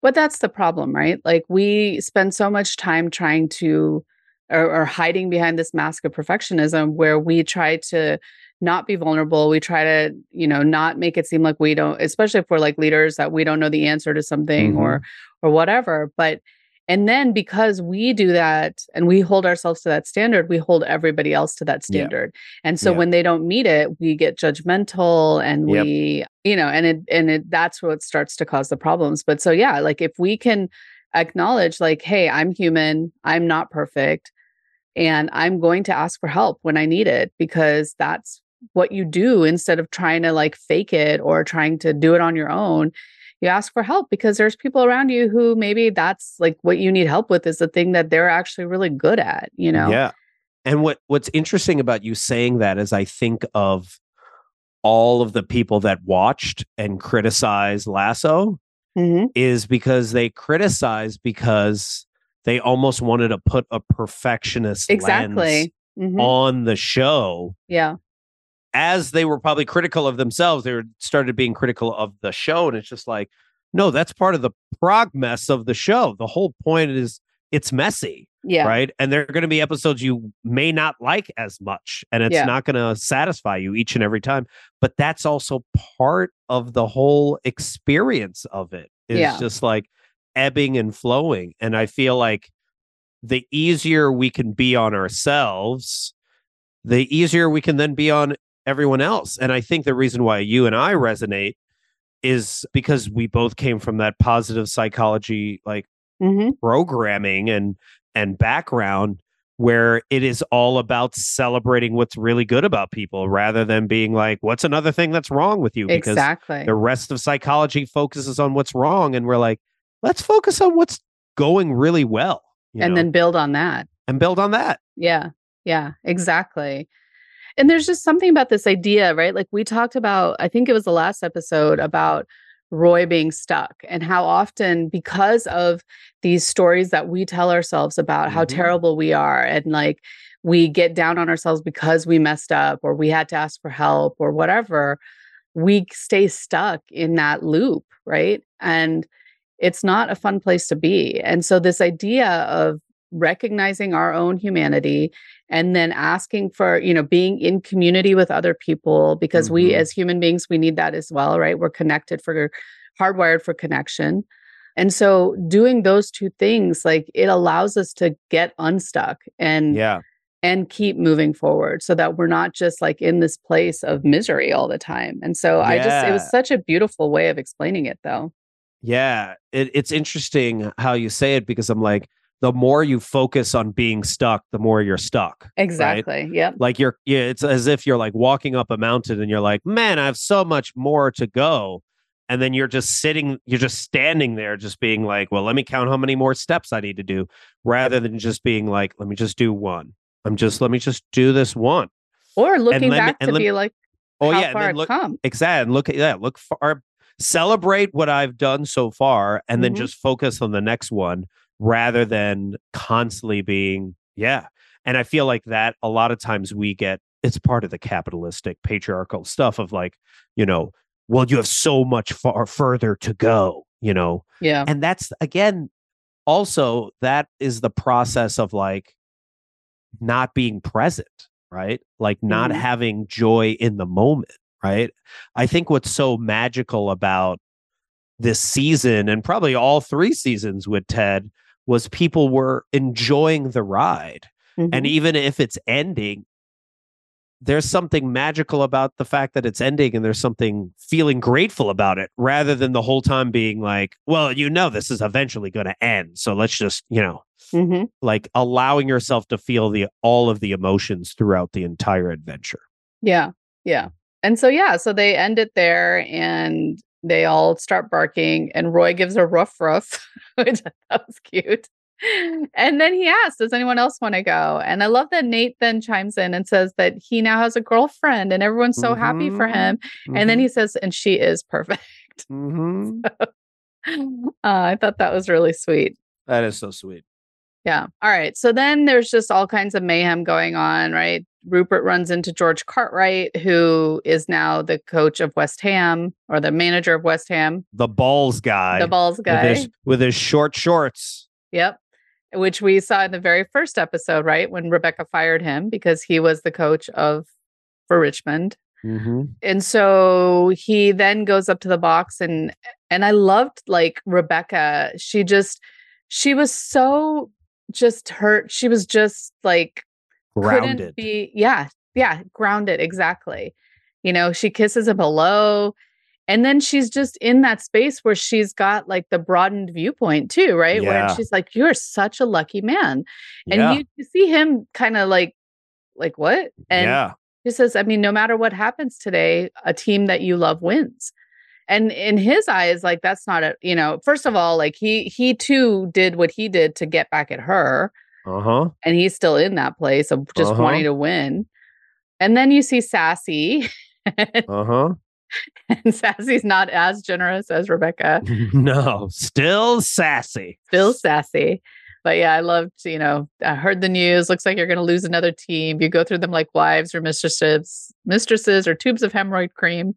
But that's the problem, right? Like we spend so much time trying to or, or hiding behind this mask of perfectionism where we try to not be vulnerable. We try to, you know, not make it seem like we don't, especially if we're like leaders that we don't know the answer to something or mm-hmm. or whatever. But and then because we do that and we hold ourselves to that standard, we hold everybody else to that standard. And so when they don't meet it, we get judgmental and Yep. we, you know, and it and it that's what starts to cause the problems. But so yeah, like if we can acknowledge like, hey, I'm human, I'm not perfect, and I'm going to ask for help when I need it because that's what you do instead of trying to like fake it or trying to do it on your own you ask for help because there's people around you who maybe that's like what you need help with is the thing that they're actually really good at you know Yeah. And what what's interesting about you saying that is I think of all of the people that watched and criticized Lasso Mhm. is because they criticized because they almost wanted to put a perfectionist lens exactly. Mhm. on the show. Yeah. As they were probably critical of themselves they were started being critical of the show and it's just like no that's part of the prog mess of the show. The whole point is it's messy yeah right and there are going to be episodes you may not like as much and it's Yeah. not going to satisfy you each and every time but that's also part of the whole experience of it. it is Yeah. just like ebbing and flowing and i feel like the easier we can be on ourselves the easier we can then be on everyone else and i think the reason why you and i resonate is because we both came from that positive psychology like hmm programming and and background where it is all about celebrating what's really good about people rather than being like what's another thing that's wrong with you because exactly the rest of psychology focuses on what's wrong and we're like let's focus on what's going really well you and know, then build on that and build on that Yeah. Yeah, exactly. And there's just something about this idea, right? Like we talked about, I think it was the last episode about Roy being stuck and how often, because of these stories that we tell ourselves about how Mhm. terrible we are, and like we get down on ourselves because we messed up or we had to ask for help or whatever, we stay stuck in that loop, right? And it's not a fun place to be. And so, this idea of recognizing our own humanity and then asking for you know being in community with other people because we Mhm. as human beings we need that as well right? We're connected for hardwired for connection. And so doing those two things like it allows us to get unstuck and yeah. and keep moving forward so that we're not just like in this place of misery all the time. And so i just it was such a beautiful way of explaining it though. Yeah, it, it's interesting how you say it because I'm like, the more you focus on being stuck, the more you're stuck. Exactly. Yeah. Like you're, yeah, it's as if you're like walking up a mountain and you're like, man, I have so much more to go. And then you're just sitting, you're just standing there, just being like, well, let me count how many more steps I need to do, rather than just being like, let me just do one. I'm just, let me just do this one. Or looking let me- back to be me- like, Oh, yeah. And far then look, come. exactly. And look at that. Look far, celebrate what I've done so far, and then Mhm. just focus on the next one rather than constantly being, yeah. And I feel like that a lot of times we get it's part of the capitalistic patriarchal stuff of like, you know, well, you have so much far further to go, you know, Yeah. and that's again also that is the process of like not being present right like not Mhm. having joy in the moment right i think what's so magical about this season and probably all three seasons with ted was people were enjoying the ride and Mhm. even if it's ending there's something magical about the fact that it's ending and there's something feeling grateful about it rather than the whole time being like well you know this is eventually going to end so let's just you know Mhm. like allowing yourself to feel the all of the emotions throughout the entire adventure Yeah. Yeah. And so, yeah, so they end it there and they all start barking, and Roy gives a rough, rough, which I thought was cute. And then he asks, Does anyone else want to go? And I love that Nate then chimes in and says that he now has a girlfriend and everyone's so happy for Mhm. him. And then he says, And she is perfect. Mhm. uh, I thought that was really sweet. that is so sweet Yeah. All right. So then there's just all kinds of mayhem going on, right? Rupert runs into George Cartwright, who is now the coach of West Ham or the manager of West Ham, the balls guy the balls with guy. his, with his short shorts Yep. Which we saw in the very first episode, right? When Rebecca fired him because he was the coach of for Richmond. Mhm. And so he then goes up to the box and and I loved like Rebecca. She just she was so just hurt. She was just like grounded. couldn't be yeah yeah grounded exactly. You know she kisses him hello and then she's just in that space where she's got like the broadened viewpoint too right? Yeah. where she's like you're such a lucky man. And yeah. you, you see him kind of like like what? And yeah. he says i mean no matter what happens today a team that you love wins. And in his eyes like that's not a you know first of all like he he too did what he did to get back at her uh-huh and he's still in that place of just Uh-huh. wanting to win. And then you see Sassy, uh-huh and Sassy's not as generous as Rebecca, no still sassy still sassy. But yeah, I loved, you know, I heard the news. Looks like you're going to lose another team. You go through them like wives or mistresses, mistresses or tubes of hemorrhoid cream.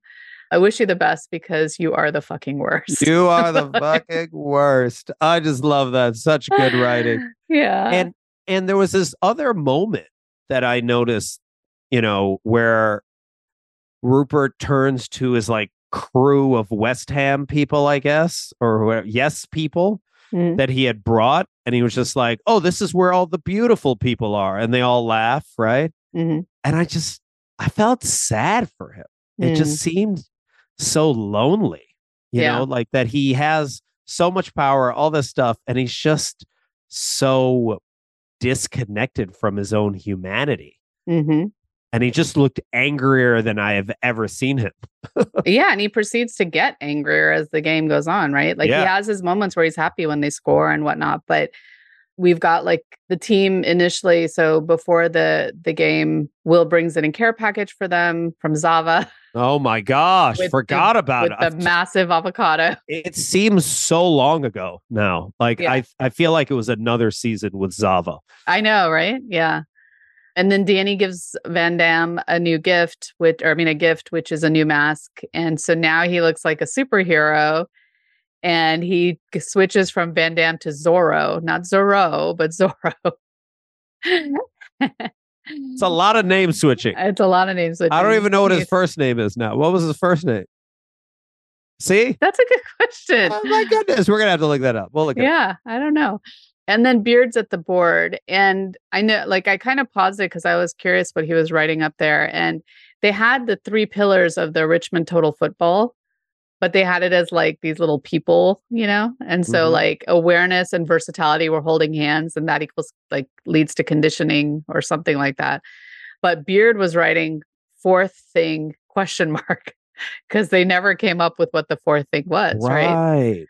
I wish you the best because you are the fucking worst. You are the fucking worst. I just love that. Such good writing. yeah. And and there was this other moment that I noticed, you know, where Rupert turns to his like crew of West Ham people, I guess, or where, yes people Mm. that he had brought, and he was just like, "Oh, this is where all the beautiful people are," and they all laugh, right? Mhm. And I just I felt sad for him. It Mm. just seemed so lonely, you Yeah. know, like that he has so much power, all this stuff, and he's just so disconnected from his own humanity. Mhm. And he just looked angrier than I have ever seen him. Yeah, and he proceeds to get angrier as the game goes on, right? Like Yeah. he has his moments where he's happy when they score and whatnot, but we've got like the team initially. So before the the game, Will brings in a care package for them from Zava Oh my gosh, With the- forgot about with it. the massive avocado. it seems so long ago now. Like Yeah. I I feel like it was another season with Zava. I know, right? Yeah. And then Danny gives Van Damme a new gift, which, or I mean, a gift, which is a new mask. And so now he looks like a superhero. And he switches from Van Damme to Zorro, not Zorro, but Zorro. It's a lot of name switching. It's a lot of names. I don't even know what his first name is now. What was his first name? See? That's a good question. Oh my goodness, we're gonna have to look that up. We'll look it up. yeah, I don't know. And then Beard's at the board. And I know, like, I kind of paused it because I was curious what he was writing up there. And they had the three pillars of the Richmond total football but they had it as like these little people, you know? And so Mhm. like awareness and versatility were holding hands and that equals like leads to conditioning or something like that. But Beard was writing fourth thing question mark because they never came up with what the fourth thing was, right? right.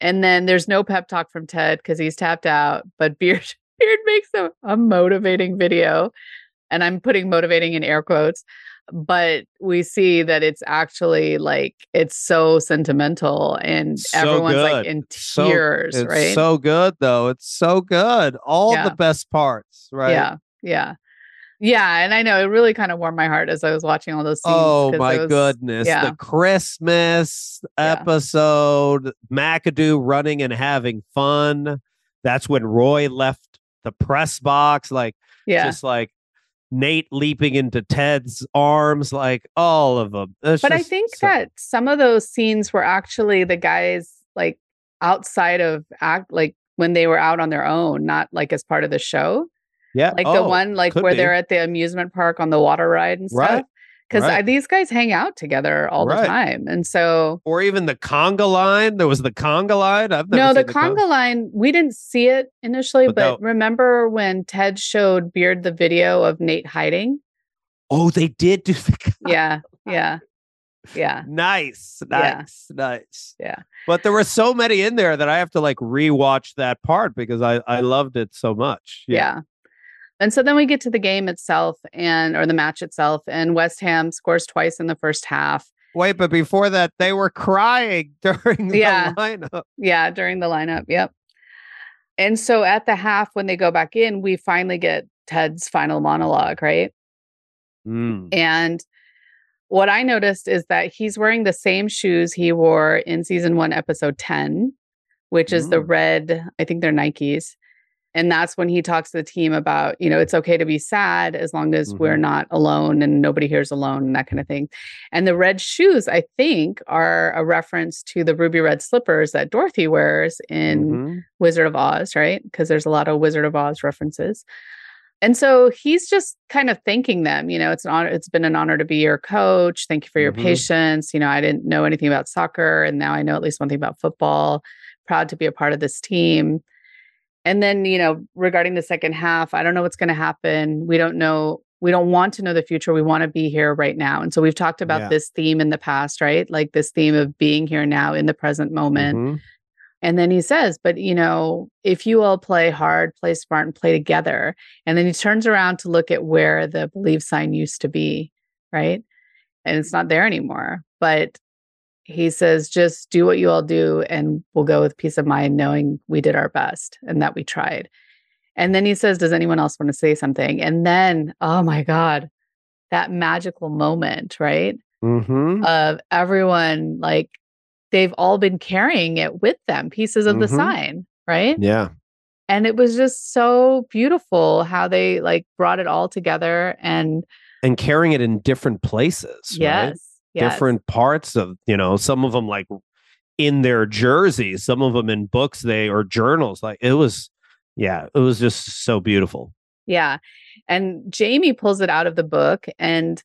And then there's no pep talk from Ted because he's tapped out, but Beard Beard makes a, a motivating video. And I'm putting motivating in air quotes, but we see that it's actually like it's so sentimental and So everyone's like good. in So- tears, It's right? so good though. It's so good. All Yeah. the best parts, right? Yeah. Yeah. Yeah. And I know it really kind of warmed my heart as I was watching all those scenes. Oh my was- goodness. yeah. The Christmas Yeah. episode, McAdoo running and having fun. That's when Roy left the press box, like Yeah. just like Nate leaping into Ted's arms, like all of them. But I think so- that some of those scenes were actually the guys like outside of act like when they were out on their own, not like as part of the show. yeah, Like the oh, one like where be. they're at the amusement park on the water ride and Right, stuff. Because right. these guys hang out together all Right. the time. And so or even the conga line. There was the conga line. I've never no, the con- conga line, we didn't see it initially, But but no- remember when Ted showed Beard the video of Nate hiding? Oh, they did do the con- Yeah, yeah, yeah. nice, Yeah. nice, nice. Yeah. But there were so many in there that I have to like rewatch that part because I I loved it so much. Yeah. And so then we get to the game itself and or the match itself and West Ham scores twice in the first half. Wait, but before that, they were crying during the Yeah. lineup. Yeah, during the lineup. Yep. And so at the half when they go back in, we finally get Ted's final monologue, right? Mm. And what I noticed is that he's wearing the same shoes he wore in season 1 episode 10, which is the Mm. red, I think they're Nikes. And that's when he talks to the team about, you know, it's okay to be sad as long as we're Mhm. not alone and nobody here's alone and that kind of thing. And the red shoes, I think, are a reference to the ruby red slippers that Dorothy wears in Mhm. Wizard of Oz, right? Because there's a lot of Wizard of Oz references. And so he's just kind of thanking them, you know, it's an honor, it's been an honor to be your coach. Thank you for your Mhm. patience. You know, I didn't know anything about soccer and now I know at least one thing about football. Proud to be a part of this team. And then, you know, regarding the second half, I don't know what's going to happen. We don't know. We don't want to know the future. We want to be here right now. And so we've talked about Yeah. this theme in the past, right? Like this theme of being here now in the present moment. Mhm. And then he says, but you know, if you all play hard, play smart, and play together. And then he turns around to look at where the belief sign used to be, right? And it's not there anymore. But he says, just do what you all do, and we'll go with peace of mind, knowing we did our best and that we tried. And then he says, Does anyone else want to say something? And then, oh my God, that magical moment, right? Mhm. of everyone like they've all been carrying it with them pieces of the Mhm. sign right Yeah. and it was just so beautiful how they like brought it all together and And carrying it in different places. right? Yes, different parts of you know some of them like in their jerseys some of them in books they or journals like it was yeah it was just so beautiful yeah and jamie pulls it out of the book and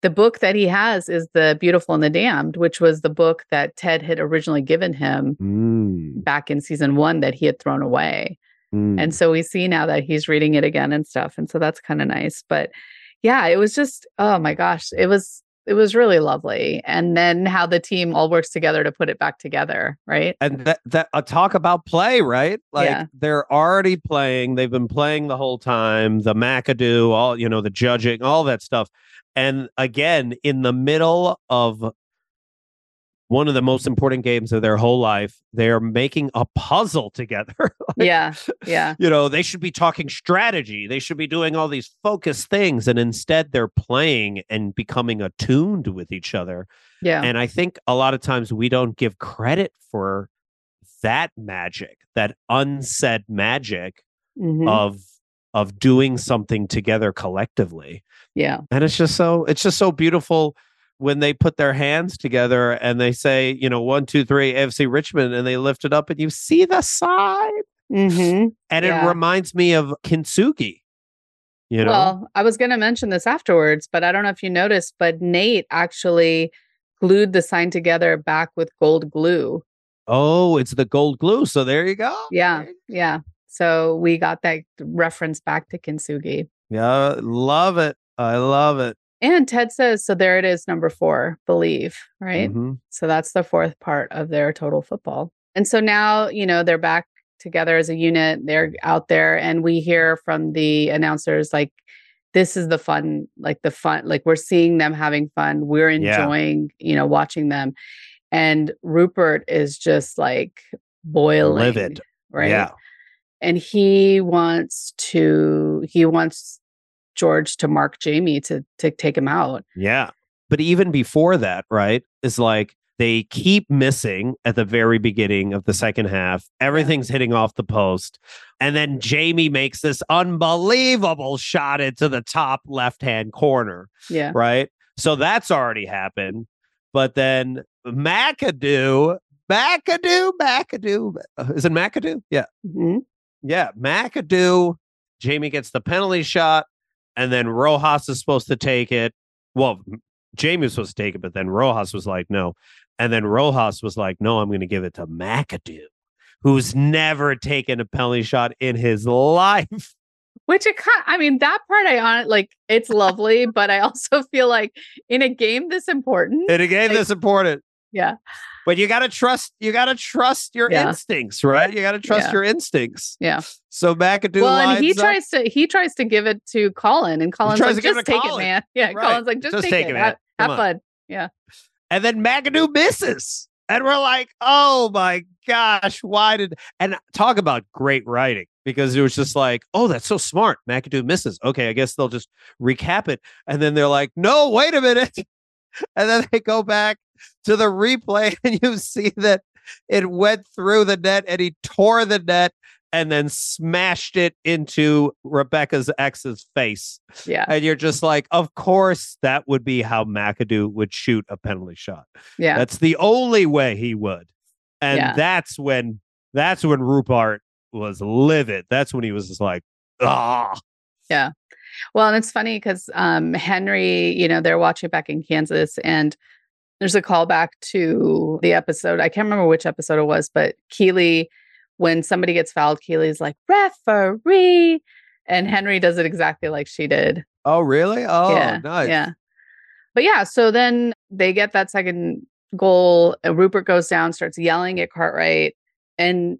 the book that he has is the beautiful and the damned which was the book that ted had originally given him Mm, back in season one that he had thrown away mm. And so we see now that he's reading it again and stuff. And so that's kind of nice. But yeah, it was just, oh my gosh, it was it was really lovely. And then how the team all works together to put it back together, right? and that that uh, talk about play right like Yeah. they're already playing they've been playing the whole time the mcadoo all you know the judging all that stuff and again in the middle of one of the most important games of their whole life they're making a puzzle together Like, yeah. Yeah. you know they should be talking strategy they should be doing all these focused things and instead they're playing and becoming attuned with each other Yeah. and I think a lot of times we don't give credit for that magic, that unsaid magic Mhm. of of doing something together collectively. yeah. And it's just so it's just so beautiful when they put their hands together and they say, you know, one, two, three, AFC Richmond, and they lift it up and you see the sign. hmm And Yeah. it reminds me of Kintsugi. You know? Well, I was going to mention this afterwards, but I don't know if you noticed, but Nate actually glued the sign together back with gold glue. Oh, it's the gold glue. So there you go. Yeah. Yeah. So we got that reference back to Kintsugi. Yeah. Love it. I love it. And Ted says, so there it is, number four, believe, right? Mhm. So that's the fourth part of their total football. And so now, you know, they're back together as a unit. They're out there, and we hear from the announcers like, this is the fun, like the fun, like we're seeing them having fun. We're Yeah. enjoying, you know, watching them. And Rupert is just like boiling. Livid. Right. Yeah. And he wants to, he wants George to mark Jamie to to take him out. Yeah. But even before that, right, is like they keep missing at the very beginning of the second half. Everything's hitting off the post. And then Jamie makes this unbelievable shot into the top left hand corner, Yeah. right? So that's already happened. But then McAdoo, McAdoo, McAdoo, uh, is it McAdoo? Yeah. Mhm. Yeah. McAdoo, Jamie gets the penalty shot, and then Rojas is supposed to take it. Well, Jamie was supposed to take it, but then Rojas was like, no. And then Rojas was like, no, I'm going to give it to McAdoo, who's never taken a penalty shot in his life. Which it kind I mean, that part I on it like it's lovely, but I also feel like in a game this important. In a game Like- that's important. Yeah. But you got to trust, you got to trust your Yeah. instincts, right? You got to trust Yeah. your instincts. Yeah. So McAdoo well, and he up- tries to he tries to give it to Colin, and Colin's like, just it take Colin." it, man. Yeah. Right. Colin's like, just, Just take, take it. Have, man. have Come fun. Yeah. And then McAdoo misses. And we're like, oh my gosh, why did and talk about great writing because it was just like, oh, that's so smart. McAdoo misses. Okay, I guess they'll just recap it. And then they're like, no, wait a minute. And then they go back to the replay and you see that it went through the net and he tore the net and then smashed it into Rebecca's ex's face. Yeah. And you're just like, of course, that would be how McAdoo would shoot a penalty shot. Yeah. That's the only way he would. And Yeah. that's when that's when Rupert was livid. That's when he was just like, ah, Yeah. Well, and it's funny because um, Henry, you know, they're watching back in Kansas, and there's a callback to the episode. I can't remember which episode it was, but Keeley, when somebody gets fouled, Keeley's like referee, and mm. Henry does it exactly like she did. oh, really? Oh, yeah, nice. yeah. But yeah, so then they get that second goal. And Rupert goes down, starts yelling at Cartwright, and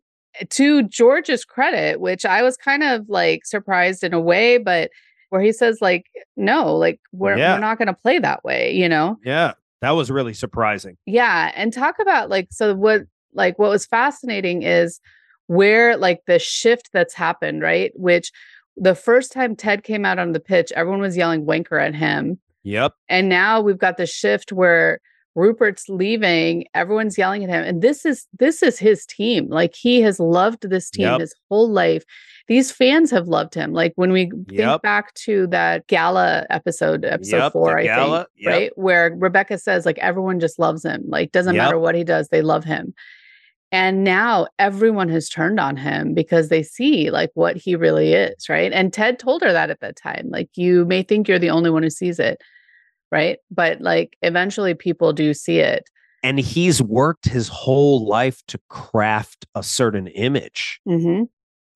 to George's credit, which I was kind of like surprised in a way, but where he says like, "No, like we're Yeah. we're not going to play that way," you know? Yeah. That was really surprising. Yeah, and talk about like so what like what was fascinating is where like the shift that's happened, right? Which the first time Ted came out on the pitch, everyone was yelling wanker at him. Yep. And now we've got the shift where Rupert's leaving, everyone's yelling at him. And this is this is his team. Like he has loved this team Yep. his whole life. These fans have loved him. Like when we think back to that gala episode, episode Yep, four, I gala, think, yep. right? Where Rebecca says, like, everyone just loves him. Like, doesn't Yep. matter what he does, they love him. And now everyone has turned on him because they see like what he really is, right? And Ted told her that at that time. Like, you may think you're the only one who sees it, right? But like, eventually people do see it. And he's worked his whole life to craft a certain image. Mm-hmm.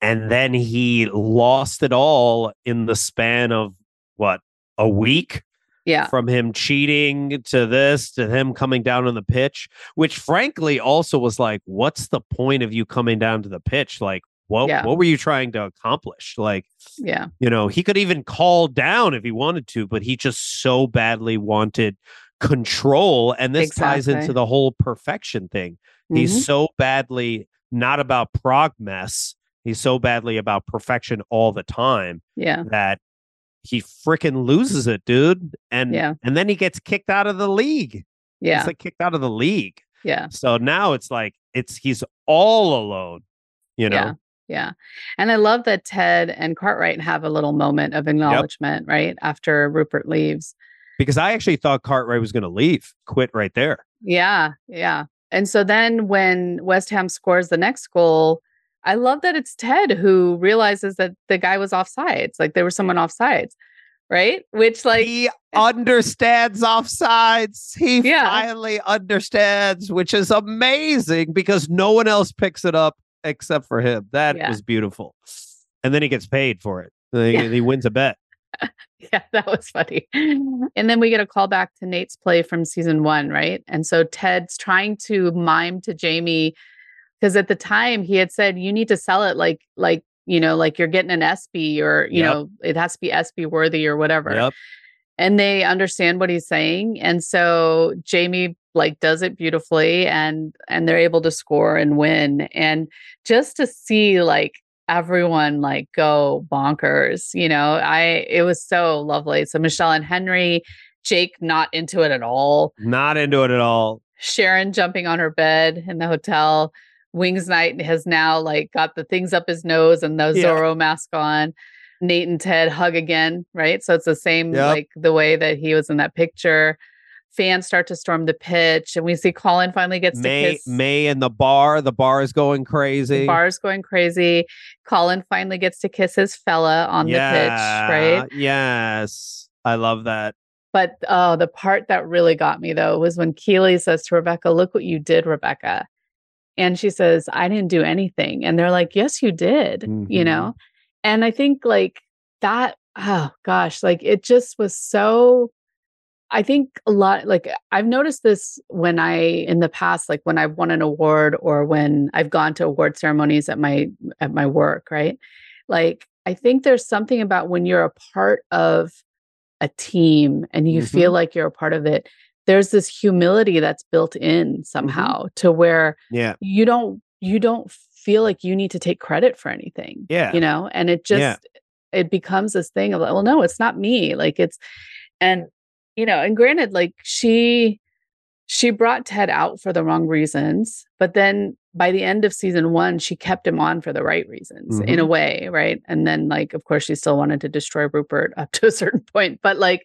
And then he lost it all in the span of what, a week? Yeah. from him cheating to this to him coming down on the pitch which frankly also was like what's the point of you coming down to the pitch like what Yeah. what were you trying to accomplish like Yeah. you know he could even call down if he wanted to but he just so badly wanted control and this ties into the whole perfection thing Mhm. he's so badly not about prog mess he's so badly about perfection all the time yeah. that he freaking loses it, dude. And Yeah. and then he gets kicked out of the league. Yeah. He's like kicked out of the league. yeah. So now it's like it's he's all alone. You know? Yeah. Yeah. And I love that Ted and Cartwright have a little moment of acknowledgement, right? After Rupert leaves. Because I actually thought Cartwright was gonna leave, quit right there. Yeah. Yeah. And so then when West Ham scores the next goal, I love that it's Ted who realizes that the guy was offsides, like there was someone offsides. right? Which like he understands offsides. He Yeah. finally understands, which is amazing because no one else picks it up except for him. That Yeah. was beautiful. And then he gets paid for it. He, Yeah. he wins a bet. Yeah, that was funny. And then we get a call back to Nate's play from season one, right? And so Ted's trying to mime to Jamie because at the time he had said, you need to sell it like, like, you know, like you're getting an SB or, you Yep. know, it has to be SB worthy or whatever. Yep. And they understand what he's saying. And so Jamie like does it beautifully and and they're able to score and win. And just to see like everyone like go bonkers you know i it was so lovely so michelle and henry jake not into it at all Not into it at all. sharon jumping on her bed in the hotel Wingsnight has now like got the things up his nose and the Yeah. zorro mask on nate and ted hug again right so it's the same Yep. like the way that he was in that picture fans start to storm the pitch and we see colin finally gets to May kiss May in the bar. The bar is going crazy. the bar is going crazy. Colin finally gets to kiss his fella on the pitch, right? Yes. I love that. But oh, the part that really got me though was when Keeley says to Rebecca, Look what you did, Rebecca. And she says, I didn't do anything. And they're like, Yes, you did, you Mhm. know? And I think like that, oh gosh, like it just was so. I think a lot like I've noticed this when I in the past like when I've won an award or when I've gone to award ceremonies at my at my work, right? Like I think there's something about when you're a part of a team and you feel like you're a part of it there's this humility that's built in mm-hmm. somehow to where Yeah. you don't you don't feel like you need to take credit for anything Yeah. you know and it just Yeah. it becomes this thing of like well no it's not me like it's and you know and granted like she she brought ted out for the wrong reasons but then by the end of season one she kept him on for the right reasons in a mm-hmm. way right and then like of course she still wanted to destroy rupert up to a certain point but like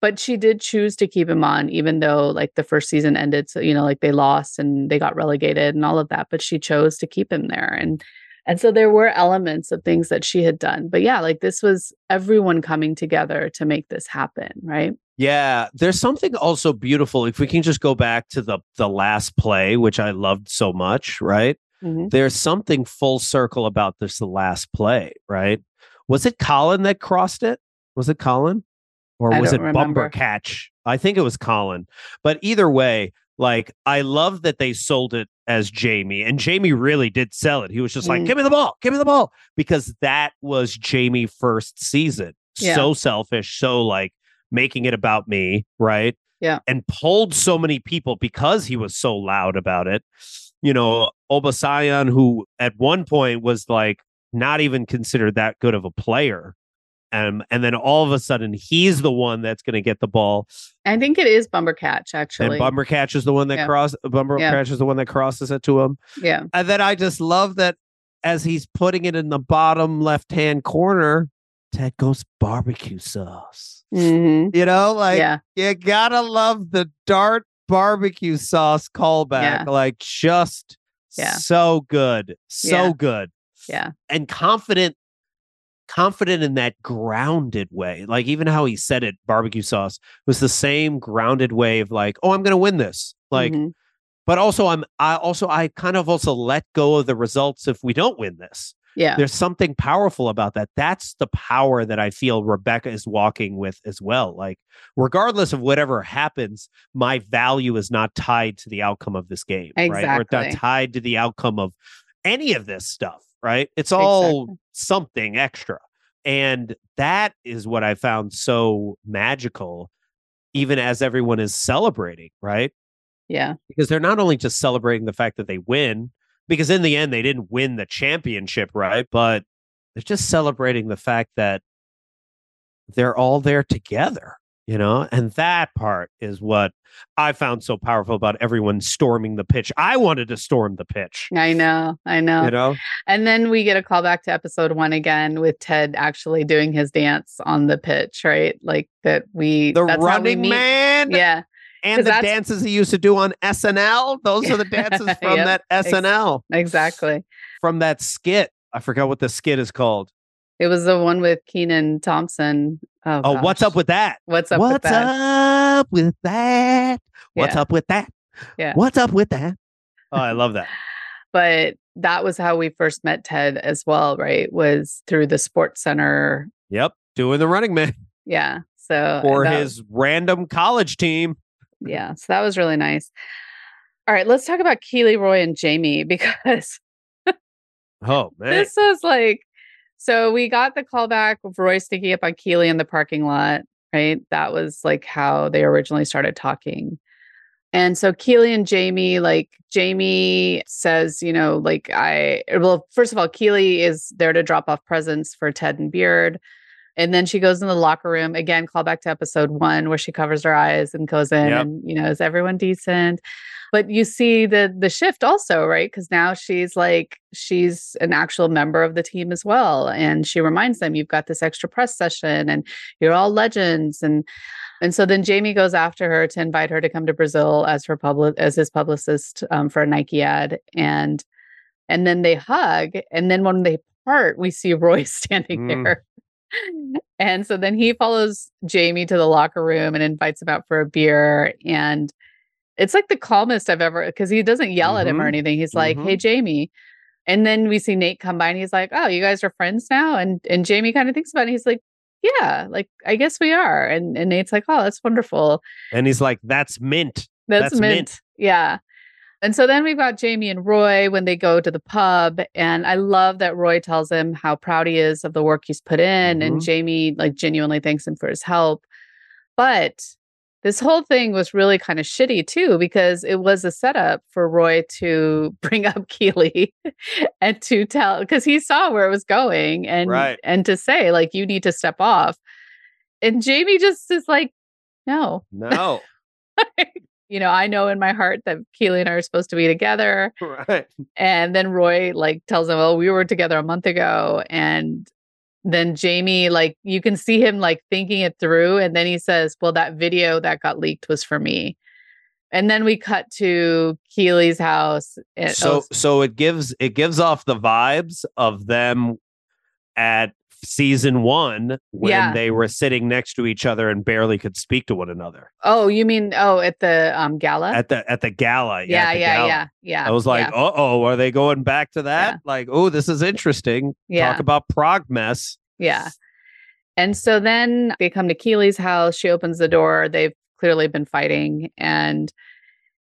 but she did choose to keep him on even though like the first season ended so you know like they lost and they got relegated and all of that but she chose to keep him there and and so there were elements of things that she had done but yeah like this was everyone coming together to make this happen right Yeah, there's something also beautiful. If we can just go back to the the last play, which I loved so much, right? Mhm. There's something full circle about this the last play, right? Was it Colin that crossed it? Was it Colin? Or was it don't Bumper. Catch? I think it was Colin. But either way, like I love that they sold it as Jamie, and Jamie really did sell it. He was just like, Mm. "Give me the ball, give me the ball," because that was Jamie first season. Yeah. So selfish, so like making it about me, right? Yeah. and pulled so many people because he was so loud about it. You know, Obisanya, who at one point was like not even considered that good of a player. Um, and then all of a sudden he's the one that's going to get the ball, i think it is Bumbercatch and actually Bumbercatch is the one that Yeah. cross. Bumper Yeah. Catch is the one that crosses it to him. yeah And then I just love that as he's putting it in the bottom left hand corner, Ted goes barbecue sauce. Mhm. You know, like yeah you gotta love the dart barbecue sauce callback. Yeah. Like just Yeah. so good. So good. yeah And confident, confident in that grounded way. Like even how he said it, barbecue sauce was the same grounded way of like, oh, I'm gonna win this. Like, Mhm. but also I'm I also I kind of also let go of the results if we don't win this. yeah There's something powerful about that. That's the power that I feel Rebecca is walking with as well. Like, regardless of whatever happens, my value is not tied to the outcome of this game, right? Or not tied to the outcome of any of this stuff, right? It's all Exactly. something extra. And that is what I found so magical, even as everyone is celebrating, right? yeah because they're not only just celebrating the fact that they win, because in the end they didn't win the championship, right? But they're just celebrating the fact that they're all there together, you know? And that part is what I found so powerful about everyone storming the pitch. I wanted to storm the pitch, i know i know you know? And then we get a call back to episode one again with Ted actually doing his dance on the pitch, right? Like that we The that's how we running man Yeah. and the dances he used to do on SNL. Those are the dances from Yep, that SNL, Exactly. from that skit. I forgot what the skit is called. It was the one with Kenan Thompson. Oh, Oh, what's up with that? what's up What's with that? up with that? What's Yeah. up with that? Yeah. What's up with that? Oh, I love that. But that was how we first met Ted as well, right? Was through the sports center. Yep. Doing the running man Yeah. So for his random college team. yeah. So that was really nice. All right, let's talk about Keeley, Roy, and Jamie because Oh man. this was like so we got the call back of Roy sneaking up on Keeley in the parking lot, right? That was like how they originally started talking. And so Keeley and Jamie, like Jamie says, you know, like I well, first of all, Keeley is there to drop off presents for Ted and Beard. And then she goes in the locker room again, call back to episode one where she covers her eyes and goes in Yep. and, you know, is everyone decent? But you see the the shift also, right? Because now she's like she's an actual member of the team as well. And she reminds them, you've got this extra press session and you're all legends. And and so then Jamie goes after her to invite her to come to Brazil as her public as his publicist um, for a Nike ad. And and then they hug. And then when they part, we see Roy standing Mm. there. And so then he follows Jamie to the locker room and invites him out for a beer. And it's like the calmest I've ever because he doesn't yell at him or Mhm. anything. He's like, "Hey, Jamie." And then we see Nate come by and he's like, "Oh, you guys are friends now?" And and Jamie kind of thinks about it. He's like, "Yeah, like I guess we are." And and Nate's like, "Oh, that's wonderful. And he's like, that's mint. That's, That's mint. mint. Yeah." And so then we've got Jamie and Roy when they go to the pub. And I love that Roy tells him how proud he is of the work he's put in. And Mhm. Jamie like genuinely thanks him for his help. But this whole thing was really kind of shitty too, because it was a setup for Roy to bring up Keeley and to tell because he saw where it was going and Right. and to say, like, you need to step off. And Jamie just is like, no, No. you know, I know in my heart that Keeley and I are supposed to be together. right. And then Roy like tells him, "Oh, we were together a month ago." And then Jamie like you can see him like thinking it through and then he says, "Well, that video that got leaked was for me." And then we cut to Keeley's house. and- so oh, so it gives it gives off the vibes of them at season one when Yeah. they were sitting next to each other and barely could speak to one another oh, you mean oh at the um gala? at the at the gala yeah, the yeah, gala. yeah, yeah. I was like, yeah, uh oh, are they going back to that? Yeah. Like, oh, this is interesting. Yeah. Talk about prog mess. yeah. And so then they come to Keeley's house. She opens the door. They've clearly been fighting. And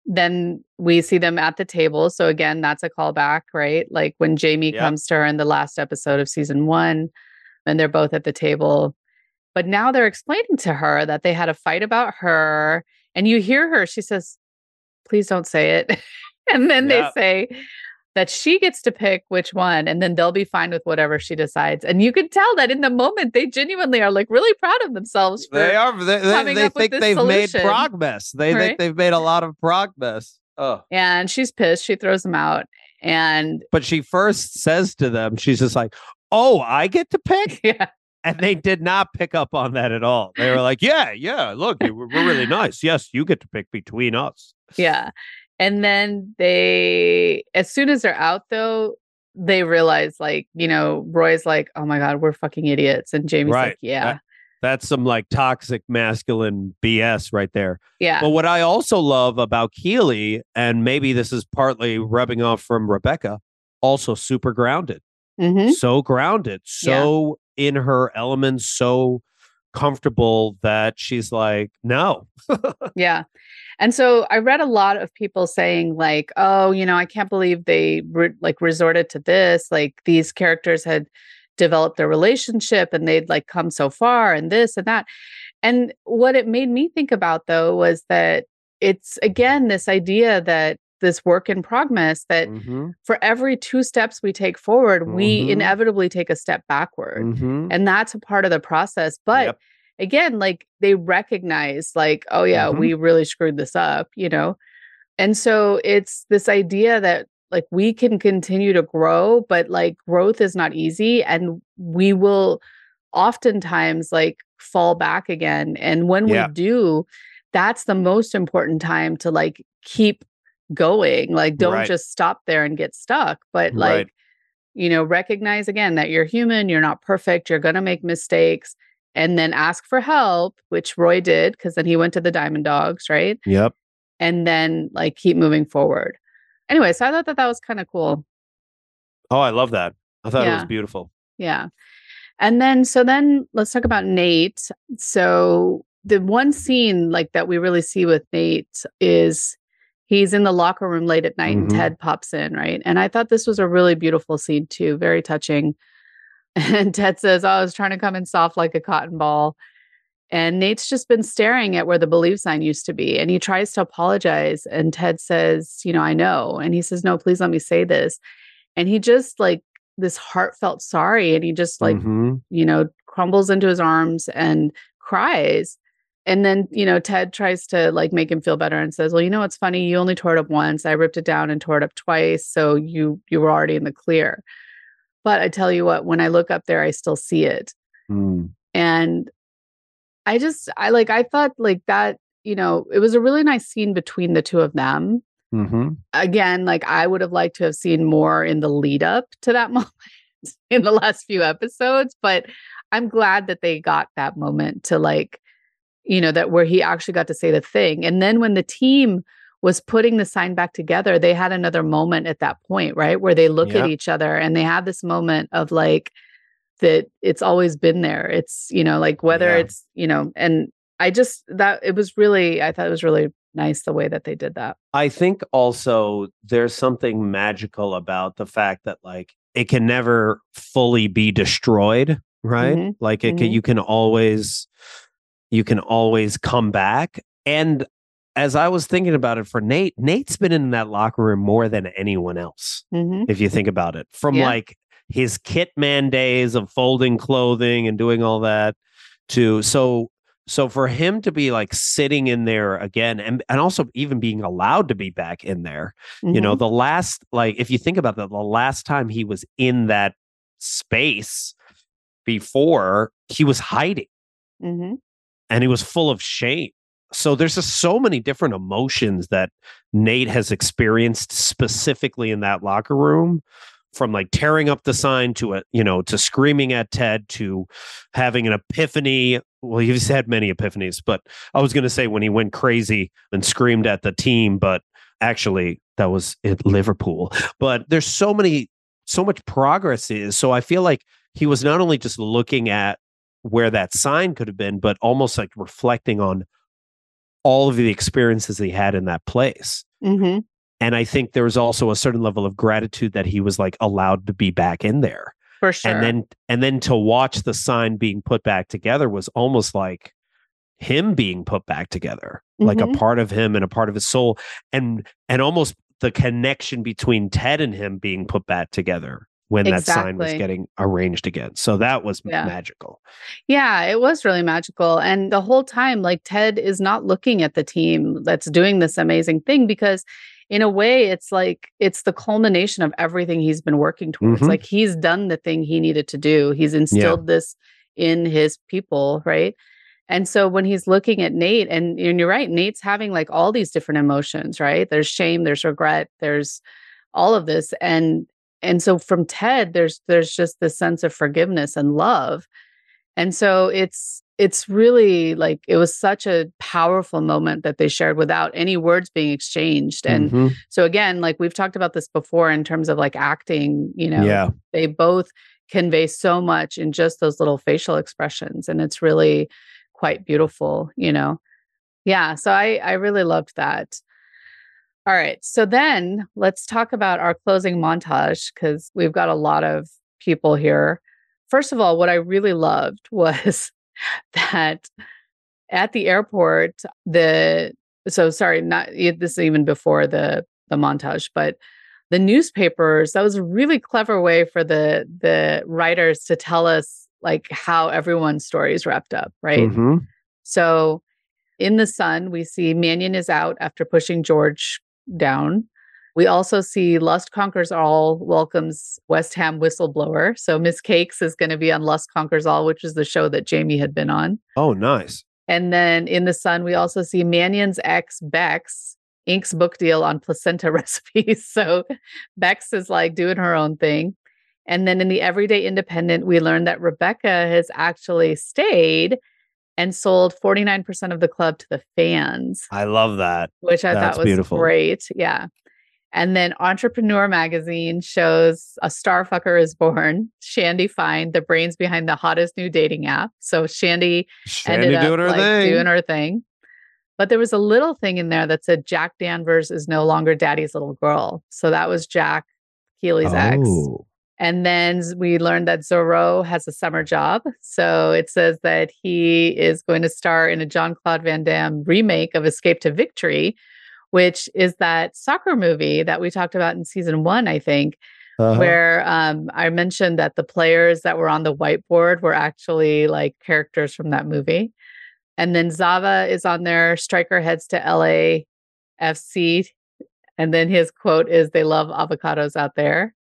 then we see them at the table. So again, that's a callback, right? Like when Jamie Yep. comes to her in the last episode of season one, and they're both at the table. But now they're explaining to her that they had a fight about her. And you hear her, she says, please don't say it. and then they say that she gets to pick which one, and then they'll be fine with whatever she decides. And you can tell that in the moment, they genuinely are like really proud of themselves. They are. They, they, they think they've made solution, prog mess. They right? think they've made a lot of progress. Oh. And she's pissed. She throws them out. And But she first says to them, she's just like, "Oh, I get to pick," yeah, and they did not pick up on that at all. They were like, "Yeah, yeah, look, we're we're really nice. Yes, you get to pick between us." yeah. And then they, as soon as they're out, though, they realize, like, you know, Roy's like, oh my God, we're fucking idiots. And Jamie's Right. like, yeah, That- That's some like toxic masculine BS right there. yeah, But what I also love about Keeley, and maybe this is partly rubbing off from Rebecca, also super grounded. Hmm So grounded, so in her element, so comfortable that she's like, no. Yeah. And so I read a lot of people saying like, "Oh, you know, I can't believe they re- like resorted to this. Like these characters had developed their relationship and they'd like come so far and this and that." And what it made me think about though was that it's again this idea that this work in progress that Mhm, for every two steps we take forward, we Mhm. inevitably take a step backward mhm. and that's a part of the process but Yep. again like they recognize like oh yeah Mhm. we really screwed this up you know and so it's this idea that like we can continue to grow but like growth is not easy and we will oftentimes like fall back again and when Yeah. we do that's the most important time to like keep going like don't Right. just stop there and get stuck but like Right. you know, recognize again that you're human, you're not perfect, you're going to make mistakes, and then ask for help, which Roy did because then he went to the Diamond Dogs, right? Yep. And then like keep moving forward. Anyway, so I thought that that was kind of cool. Oh, I love that. I thought it was beautiful. Yeah. And then, so then let's talk about Nate. So the one scene like that we really see with Nate is he's in the locker room late at night Mhm. and Ted pops in, right? And I thought this was a really beautiful scene too, very touching. And Ted says, oh, I was trying to come in soft like a cotton ball. And Nate's just been staring at where the believe sign used to be. And he tries to apologize. And Ted says, You know, I know. And he says, No, please let me say this. And he just like this heartfelt sorry. And he just like, Mhm. you know, crumbles into his arms and cries. And then, you know, Ted tries to like make him feel better and says, Well, you know what's funny? You only tore it up once. I ripped it down and tore it up twice. So you you were already in the clear. But I tell you what, when I look up there, I still see it Mm. and i just i like i thought like that you know it was a really nice scene between the two of them Mhm. again like i would have liked to have seen more in the lead up to that moment in the last few episodes but i'm glad that they got that moment to like you know that where he actually got to say the thing and then when the team was putting the sign back together they had another moment at that point right where they look at each other and they have this moment of like that it's always been there it's you know like whether Yeah. it's you know and i just that it was really i thought it was really nice the way that they did that I think also there's something magical about the fact that like it can never fully be destroyed, right? Mhm, Like it can, mhm. you can always you can always come back. And as I was thinking about it for Nate, Nate's been in that locker room more than anyone else, Mhm. if you think about it. From Yeah. like his kit man days of folding clothing and doing all that to so so for him to be like sitting in there again and and also even being allowed to be back in there you know Mhm. the last like if you think about that the last time he was in that space before he was hiding Mhm. And he was full of shame. So there's just so many different emotions that Nate has experienced specifically in that locker room from like tearing up the sign to a you know to screaming at Ted to having an epiphany. Well he's had many epiphanies but I was going to say when he went crazy and screamed at the team but actually that was at Liverpool. But there's so many so much progress is so I feel like he was not only just looking at where that sign could have been but almost like reflecting on all of the experiences he had in that place Mhm. and I think there was also a certain level of gratitude that he was like allowed to be back in there. for sure And then and then to watch the sign being put back together was almost like him being put back together, like a Mhm. part of him and a part of his soul and and almost the connection between Ted and him being put back together when that sign was getting arranged again. So that was Yeah. magical. Yeah, it was really magical. And the whole time, like Ted is not looking at the team that's doing this amazing thing because, in a way, it's like it's the culmination of everything he's been working towards. Mhm. Like he's done the thing he needed to do, he's instilled this in his people, right? And so when he's looking at Nate, and, and you're right, Nate's having like all these different emotions, right? There's shame, there's regret, there's all of this. And and so from Ted, there's there's just this sense of forgiveness and love. And so it's it's really like it was such a powerful moment that they shared without any words being exchanged. And Mhm. so again, like we've talked about this before in terms of like acting, you know, yeah. they both convey so much in just those little facial expressions and it's really quite beautiful, you know. Yeah, so I I really loved that. All right. So then let's talk about our closing montage cuz we've got a lot of people here. First of all, what I really loved was that at the airport the so sorry, not this is even before the the montage, but the newspapers that was a really clever way for the the writers to tell us like how everyone's stories wrapped up, right? Mhm. So in the sun, we see Mannion is out after pushing George down. We also see Lust Conquers All welcomes West Ham whistleblower. So Miss Cakes is going to be on Lust Conquers All, which is the show that Jamie had been on. Oh, nice. And then in the sun, we also see Mannion's ex, Bex, inks book deal on placenta recipes. So Bex is like doing her own thing. And then in the Everyday Independent, we learned that Rebecca has actually stayed and sold 49% of the club to the fans, I love that. which I That's thought was beautiful. great. Yeah. And then Entrepreneur Magazine shows a starfucker is born, Shandy Fine, the brains behind the hottest new dating app. So Shandy Shandy ended up doing her like thing. doing her thing. But there was a little thing in there that said Jack Danvers is no longer daddy's little girl. So that was Jack Keeley's ex. Oh. And then we learned that Zoreaux has a summer job. So it says that he is going to star in a Jean-Claude Van Damme remake of Escape to Victory, which is that soccer movie that we talked about in season one, I think, Uh-huh. where um, I mentioned that the players that were on the whiteboard were actually like characters from that movie. And then Zava is on there. Striker heads to LA FC. And then his quote is, They love avocados out there.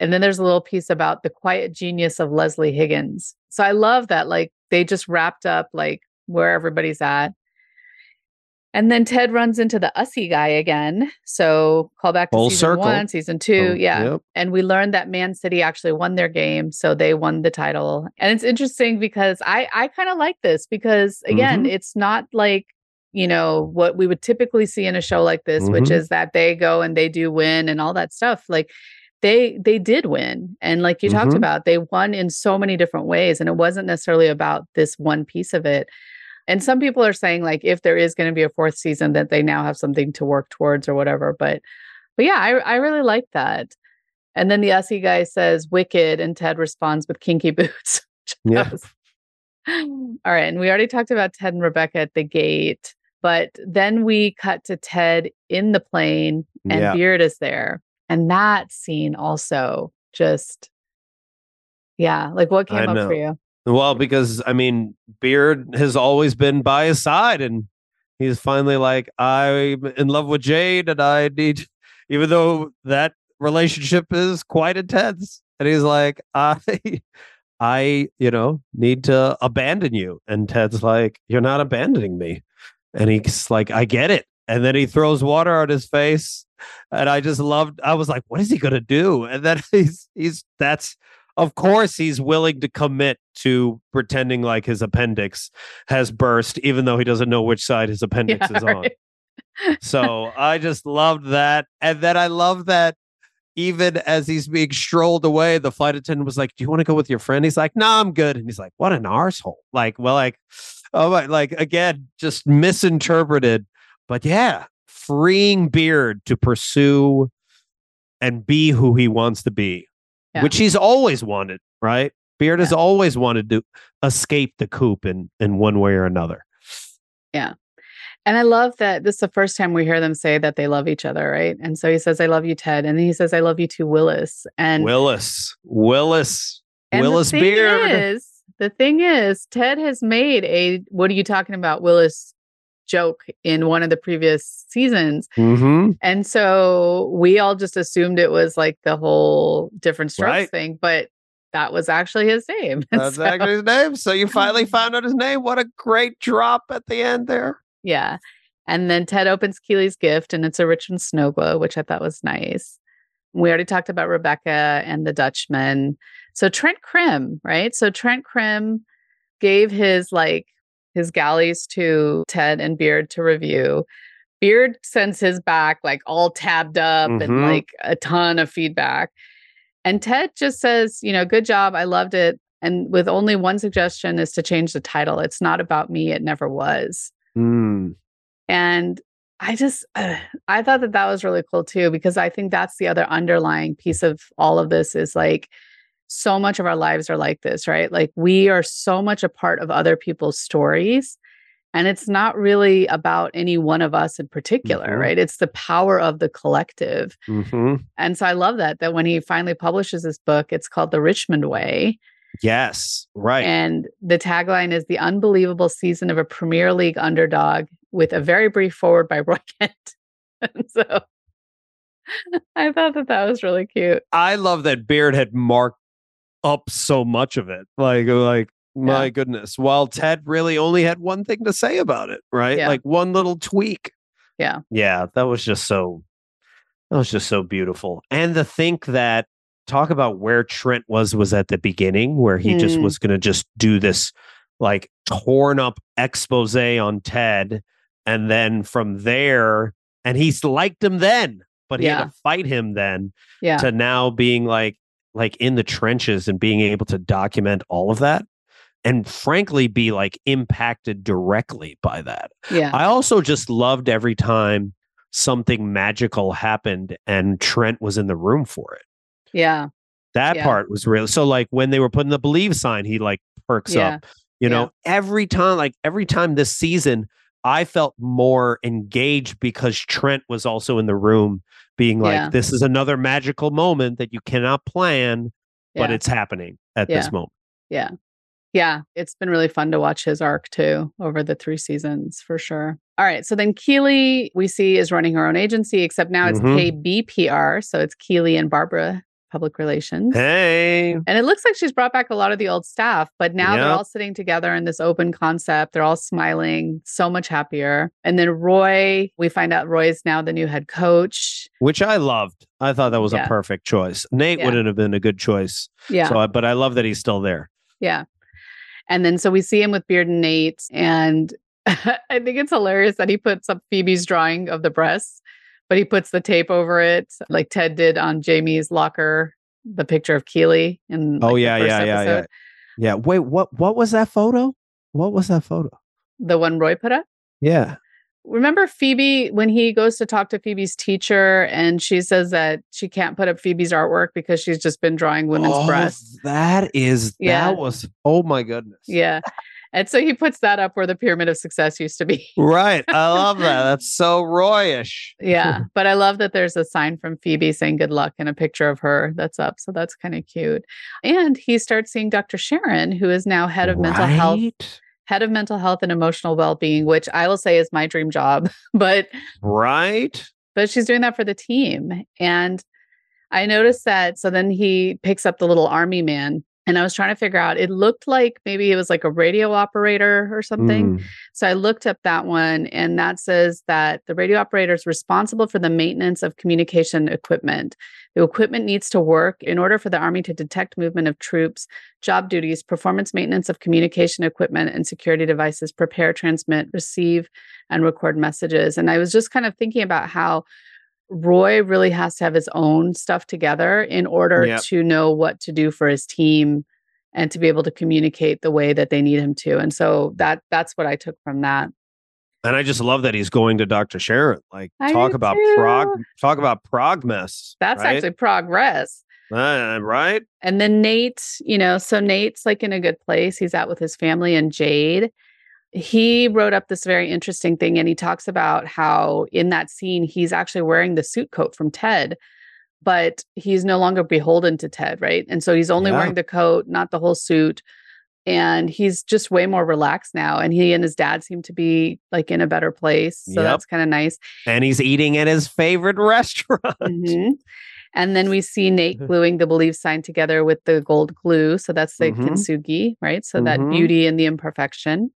And then there's a little piece about the quiet genius of Leslie Higgins. So I love that. Like they just wrapped up like where everybody's at. And then Ted runs into the Ussy guy again. So call back to Full season circle. one, season two. Oh, yeah. yep. And we learned that Man City actually won their game. So they won the title. And it's interesting because I I kind of like this because again, Mhm. it's not like you know what we would typically see in a show like this which Mhm. is that they go and they do win and all that stuff like they they did win and like you talked Mhm. about they won in so many different ways and it wasn't necessarily about this one piece of it and some people are saying like if there is going to be a fourth season that they now have something to work towards or whatever but but yeah i, I really like that and then the Ussy guy says wicked and ted responds with kinky boots which I Yeah. was- all right and we already talked about ted and rebecca at the gate but then we cut to ted in the plane and Yeah. beard is there and that scene also just yeah like what I came up know. for you? Well, because I mean, Beard has always been by his side, and he's finally like, I'm in love with Jade, and I need, even though that relationship is quite intense, and he's like, I, I, you know, need to abandon you, and Ted's like, you're not abandoning me, and he's like, I get it, and then he throws water on his face, and I just loved. I was like, what is he gonna do? And then he's he's that's of course he's willing to commit to pretending like his appendix has burst even though he doesn't know which side his appendix Yeah, is on. so i just loved that. And then i love that even as he's being strolled away the flight attendant was like do you want to go with your friend? He's like no i'm good. And he's like what an arsehole. Like well like oh my like again just misinterpreted. But yeah freeing beard to pursue and be who he wants to be Yeah. which he's always wanted, right? Beard has always wanted to escape the coop in in one way or another. Yeah. And I love that this is the first time we hear them say that they love each other, right? And so he says, I love you, Ted. And then he says, I love you too, Willis. And, Willis, Willis, and the Willis thing Beard. Is, the thing is, Ted has made a what are you talking about, Willis joke in one of the previous seasons. mm-hmm. And so we all just assumed it was like the whole different strokes Right. thing, but that was actually his name. That's So- actually his name. So you finally found out his name. What a great drop at the end there. Yeah. And then Ted opens Keeley's gift and it's a Richmond snow globe, which I thought was nice. We already talked about Rebecca and the Dutchman. So Trent Crimm, right? So Trent Crimm gave his like his galleys to Ted and Beard to review. Beard sends his back like all tabbed up and Mhm. like a ton of feedback. And Ted just says, you know, good job. I loved it. And with only one suggestion is to change the title. It's not about me. It never was. Mm. And I just, uh, I thought that that was really cool too, because I think that's the other underlying piece of all of this is like so much of our lives are like this, right? Like we are so much a part of other people's stories. And it's not really about any one of us in particular, Mhm. right? It's the power of the collective. hmm And so I love that, that when he finally publishes this book, it's called The Richmond Way. Yes, right. And the tagline is the unbelievable season of a Premier League underdog with a very brief forward by Roy Kent. And so I thought that that was really cute. I love that Beard had marked up so much of it. Like, like my Yeah. goodness. While Ted really only had one thing to say about it, right? Yeah. Like one little tweak. Yeah. Yeah, that was just so that was just so beautiful. And to think that talk about where Trent was was at the beginning, where he just Mm. was going to just do this like torn up expose on Ted, and then from there, and he's liked him then, but he had to fight him then Yeah. to now being like like in the trenches and being able to document all of that and frankly be like impacted directly by that. yeah. I also just loved every time something magical happened and Trent was in the room for it. yeah. That Yeah. part was real. So like when they were putting the believe sign, he like perks Yeah. up. You know, every time, like every time this season, I felt more engaged because Trent was also in the room, being like, Yeah. "This is another magical moment that you cannot plan, but it's happening at Yeah. this moment." Yeah. Yeah. It's been really fun to watch his arc too over the three seasons for sure. All right. So then Keeley, we see, is running her own agency, except now it's Mhm. KBPR. So it's Keeley and Barbara Public Relations. Hey, And it looks like she's brought back a lot of the old staff, but now they're all sitting together in this open concept. They're all smiling, so much happier. And then Roy, we find out Roy's now the new head coach. which I loved. I thought that was Yeah. a perfect choice. Nate Yeah. wouldn't have been a good choice. Yeah. So, I, but I love that he's still there. Yeah. And then so we see him with Beard and Nate. And I think it's hilarious that he puts up Phoebe's drawing of the breasts, but he puts the tape over it, like Ted did on Jamie's locker, the picture of Keeley. In Oh like, the yeah, yeah, yeah, yeah. Yeah. Wait, what? What was that photo? What was that photo? The one Roy put up. Yeah. Remember Phoebe when he goes to talk to Phoebe's teacher and she says that she can't put up Phoebe's artwork because she's just been drawing women's Oh, breasts. That is Yeah. that was oh my goodness. Yeah. And so he puts that up where the pyramid of success used to be. Right. I love that. That's so Royish. Yeah. but I love that there's a sign from Phoebe saying good luck and a picture of her that's up. So that's kind of cute. And he starts seeing Dr. Sharon, who is now head of mental health, head of mental health and emotional well-being, which I will say is my dream job. but Right. but she's doing that for the team. And I noticed that. So then he picks up the little army man. And I was trying to figure out, it looked like maybe it was like a radio operator or something. Mm. So I looked up that one, and that says that the radio operator is responsible for the maintenance of communication equipment. The equipment needs to work in order for the Army to detect movement of troops, job duties, performance maintenance of communication equipment and security devices, prepare, transmit, receive, and record messages. And I was just kind of thinking about how Roy really has to have his own stuff together in order Yep. to know what to do for his team and to be able to communicate the way that they need him to. And so that that's what I took from that. And I just love that he's going to Dr. Sharon. Like I talk about prog talk about prog mess. That's right? actually progress. Uh, right. And then Nate, you know, so Nate's like in a good place. He's out with his family and Jade. He wrote up this very interesting thing and he talks about how in that scene he's actually wearing the suit coat from Ted, but he's no longer beholden to Ted, right? And so he's only Yeah. wearing the coat, not the whole suit. And he's just way more relaxed now. And he and his dad seem to be like in a better place. So Yep. that's kind of nice. And he's eating at his favorite restaurant. Mhm. And then we see Nate gluing the believe sign together with the gold glue. So that's the Mhm. kintsugi, right? So that Mhm. beauty and the imperfection.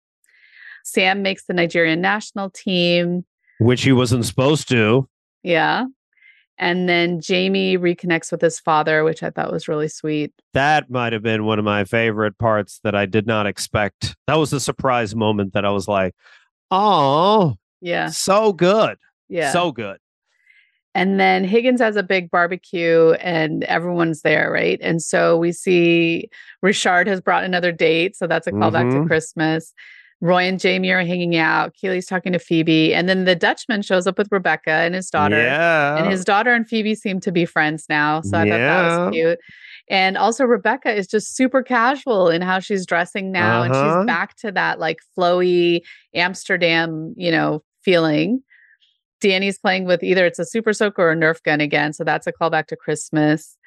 Sam makes the Nigerian national team. Which he wasn't supposed to. Yeah. And then Jamie reconnects with his father, which I thought was really sweet. That might have been one of my favorite parts that I did not expect. That was a surprise moment that I was like, oh, Yeah. so good. Yeah. So good. And then Higgins has a big barbecue and everyone's there, right? And so we see Richard has brought another date. So that's a callback to Mhm. Christmas. Roy and Jamie are hanging out. Keeley's talking to Phoebe. And then the Dutchman shows up with Rebecca and his daughter. Yeah. And his daughter and Phoebe seem to be friends now. So I thought that was cute. And also, Rebecca is just super casual in how she's dressing now. And Uh-huh. she's back to that like flowy Amsterdam, you know, feeling. Dani's playing with either it's a super soaker or a Nerf gun again. So that's a callback to Christmas.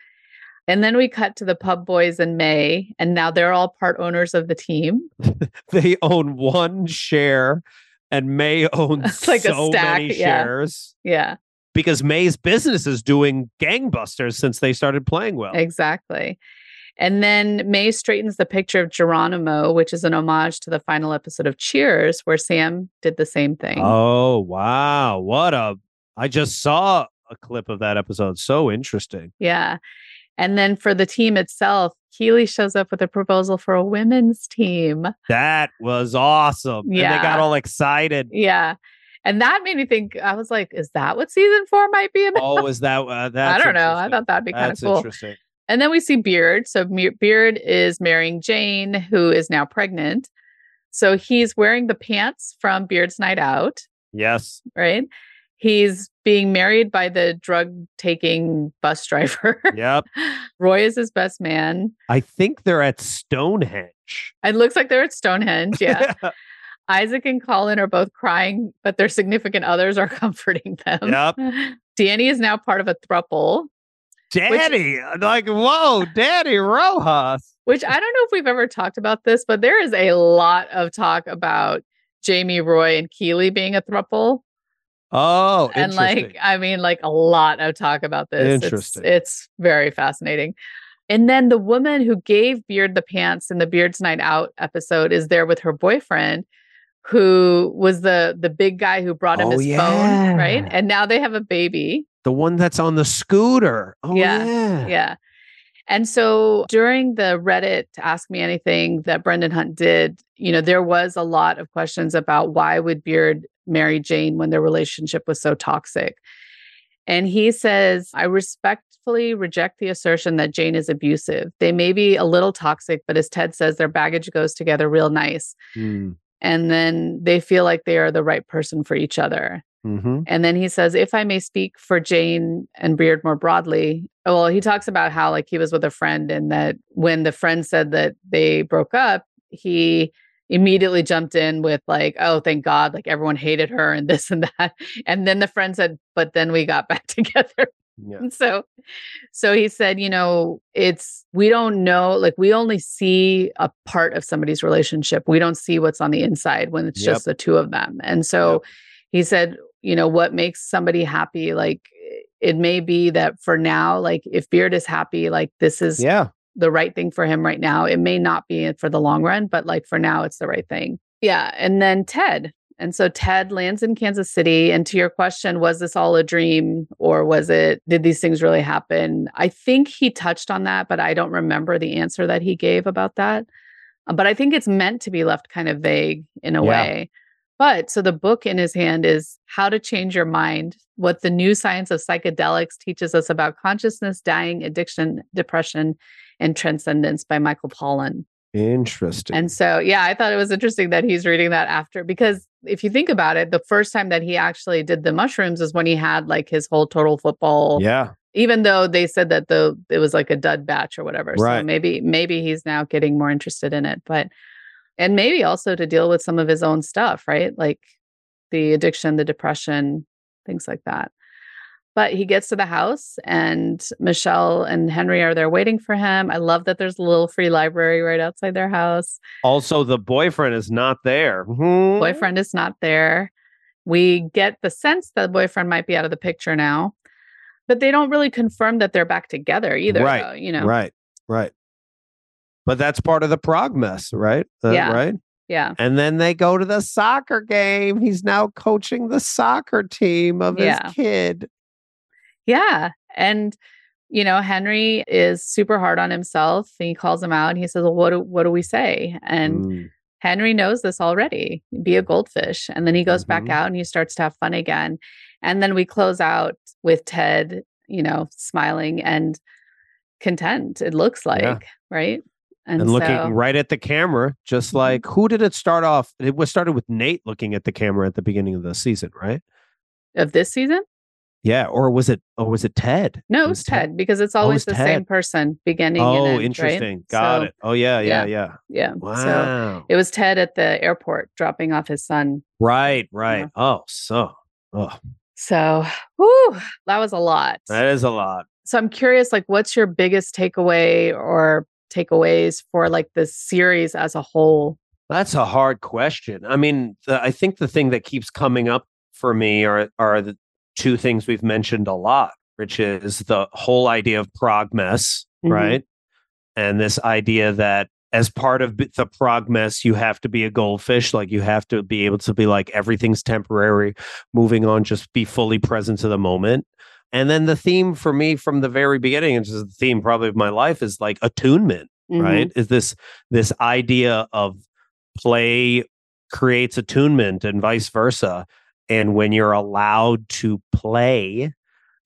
And then we cut to the pub boys in May, and now they're all part owners of the team. they own one share and May owns Like a so stack, many yeah. shares Yeah, because May's business is doing gangbusters since they started playing well. exactly. And then May straightens the picture of Geronimo, which is an homage to the final episode of Cheers, where Sam did the same thing. Oh, wow. What a I just saw a clip of that episode. So interesting. Yeah. And then for the team itself, Keeley shows up with a proposal for a women's team. That was awesome. And they got all excited. Yeah. And that made me think, I was like, is that what season four might be about? Oh, is that uh, I don't know. I thought that'd be kind of cool. interesting. And then we see Beard. So Beard is marrying Jane, who is now pregnant. So he's wearing the pants from Beard's Night Out, Yes. right? He's being married by the drug taking bus driver. Yep. Roy is his best man. I think they're at Stonehenge. It looks like they're at Stonehenge. Yeah. Isaac and Colin are both crying, but their significant others are comforting them. Yep. Dani is now part of a thruple, Daddy. like, whoa, Daddy Rojas. which I don't know if we've ever talked about this, but there is a lot of talk about Jamie, Roy, and Keeley being a thruple. Oh, and like i mean like a lot of talk about this It's- Interesting. it's, very fascinating and then the woman who gave beard the pants in the beards night out episode is there with her boyfriend who was the the big guy who brought him Oh, his phone right and now they have a baby the one that's on the scooter. Oh, Yeah. yeah. yeah and so during the reddit ask me anything that brendan hunt did you know there was a lot of questions about why would beard marry jane when their relationship was so toxic and he says i respectfully reject the assertion that jane is abusive they may be a little toxic but as ted says their baggage goes together real nice Hmm. and then they feel like they are the right person for each other Mm-hmm. and then he says, if I may speak for Jane and Beard more broadly, well, he talks about how like he was with a friend and that when the friend said that they broke up, he immediately jumped in with like, oh, thank God, like everyone hated her and this and that. And then the friend said, but then we got back together. Yeah. And so so he said, you know, it's we don't know, like we only see a part of somebody's relationship. We don't see what's on the inside when it's Yep. just the two of them. And so he said, you know, what makes somebody happy, like it may be that for now, like if Beard is happy, like this is Yeah. The right thing for him right now. It may not be for the long run, but like for now, it's the right thing. Yeah. And then Ted. And so Ted lands in Kansas City. And to your question, was this all a dream or was it, did these things really happen? I think he touched on that, but I don't remember the answer that he gave about that. Uh, But I think it's meant to be left kind of vague in a Yeah. way. But so the book in his hand is How to Change Your Mind What the New Science of Psychedelics Teaches Us About Consciousness, Dying, Addiction, Depression, and Transcendence by Michael Pollan. Interesting. And so, yeah, I thought it was interesting that he's reading that after because if you think about it, the first time that he actually did the mushrooms is when he had like his whole total football. yeah. Even though they said that the it was like a dud batch or whatever. So Right. maybe maybe he's now getting more interested in it. But and maybe also to deal with some of his own stuff, right? Like the addiction, the depression, things like that. But he gets to the house and Michelle and Henry are there waiting for him. I love that there's a little free library right outside their house. Also, the boyfriend is not there. Hmm. Boyfriend is not there. We get the sense that the boyfriend might be out of the picture now, but they don't really confirm that they're back together either. Right, though, you know, Right. Right. But that's part of the prog mess, right? Uh, Yeah. Right. yeah, And then they go to the soccer game. He's now coaching the soccer team of his Yeah. kid. Yeah, and you know, Henry is super hard on himself. He calls him out. And he says, "Well, what do what do we say?" And Mm. Henry knows this already. Be a goldfish. And then he goes Mhm. back out and he starts to have fun again. And then we close out with Ted, you know, smiling and content, it looks like, Yeah. right? and, looking so- right at the camera, just Mhm. like who did it start off? It was started with Nate looking at the camera at the beginning of the season, right? of this season? Yeah, or was it? Or was it Ted? No, It was, Ted because it's Oh, always the Ted. same person beginning and Oh, end, right? interesting. Got So, it. Oh yeah, yeah, yeah. Yeah. So Wow. it was Ted at the airport dropping off his son. right, right. Oh, so oh, So, whew, that was a lot. that is a lot. so I'm curious, like, what's your biggest takeaway or takeaways for like the series as a whole? That's a hard question. I mean, the, I think the thing that keeps coming up for me are are the two things we've mentioned a lot, which is the whole idea of prog mess, Mhm. right? And this idea that as part of the prog mess, you have to be a goldfish. Like you have to be able to be like everything's temporary, moving on, just be fully present to the moment. And then the theme for me from the very beginning, and just the theme probably of my life, is like attunement, Mhm. right? Is this this idea of play creates attunement and vice versa. And when you're allowed to play,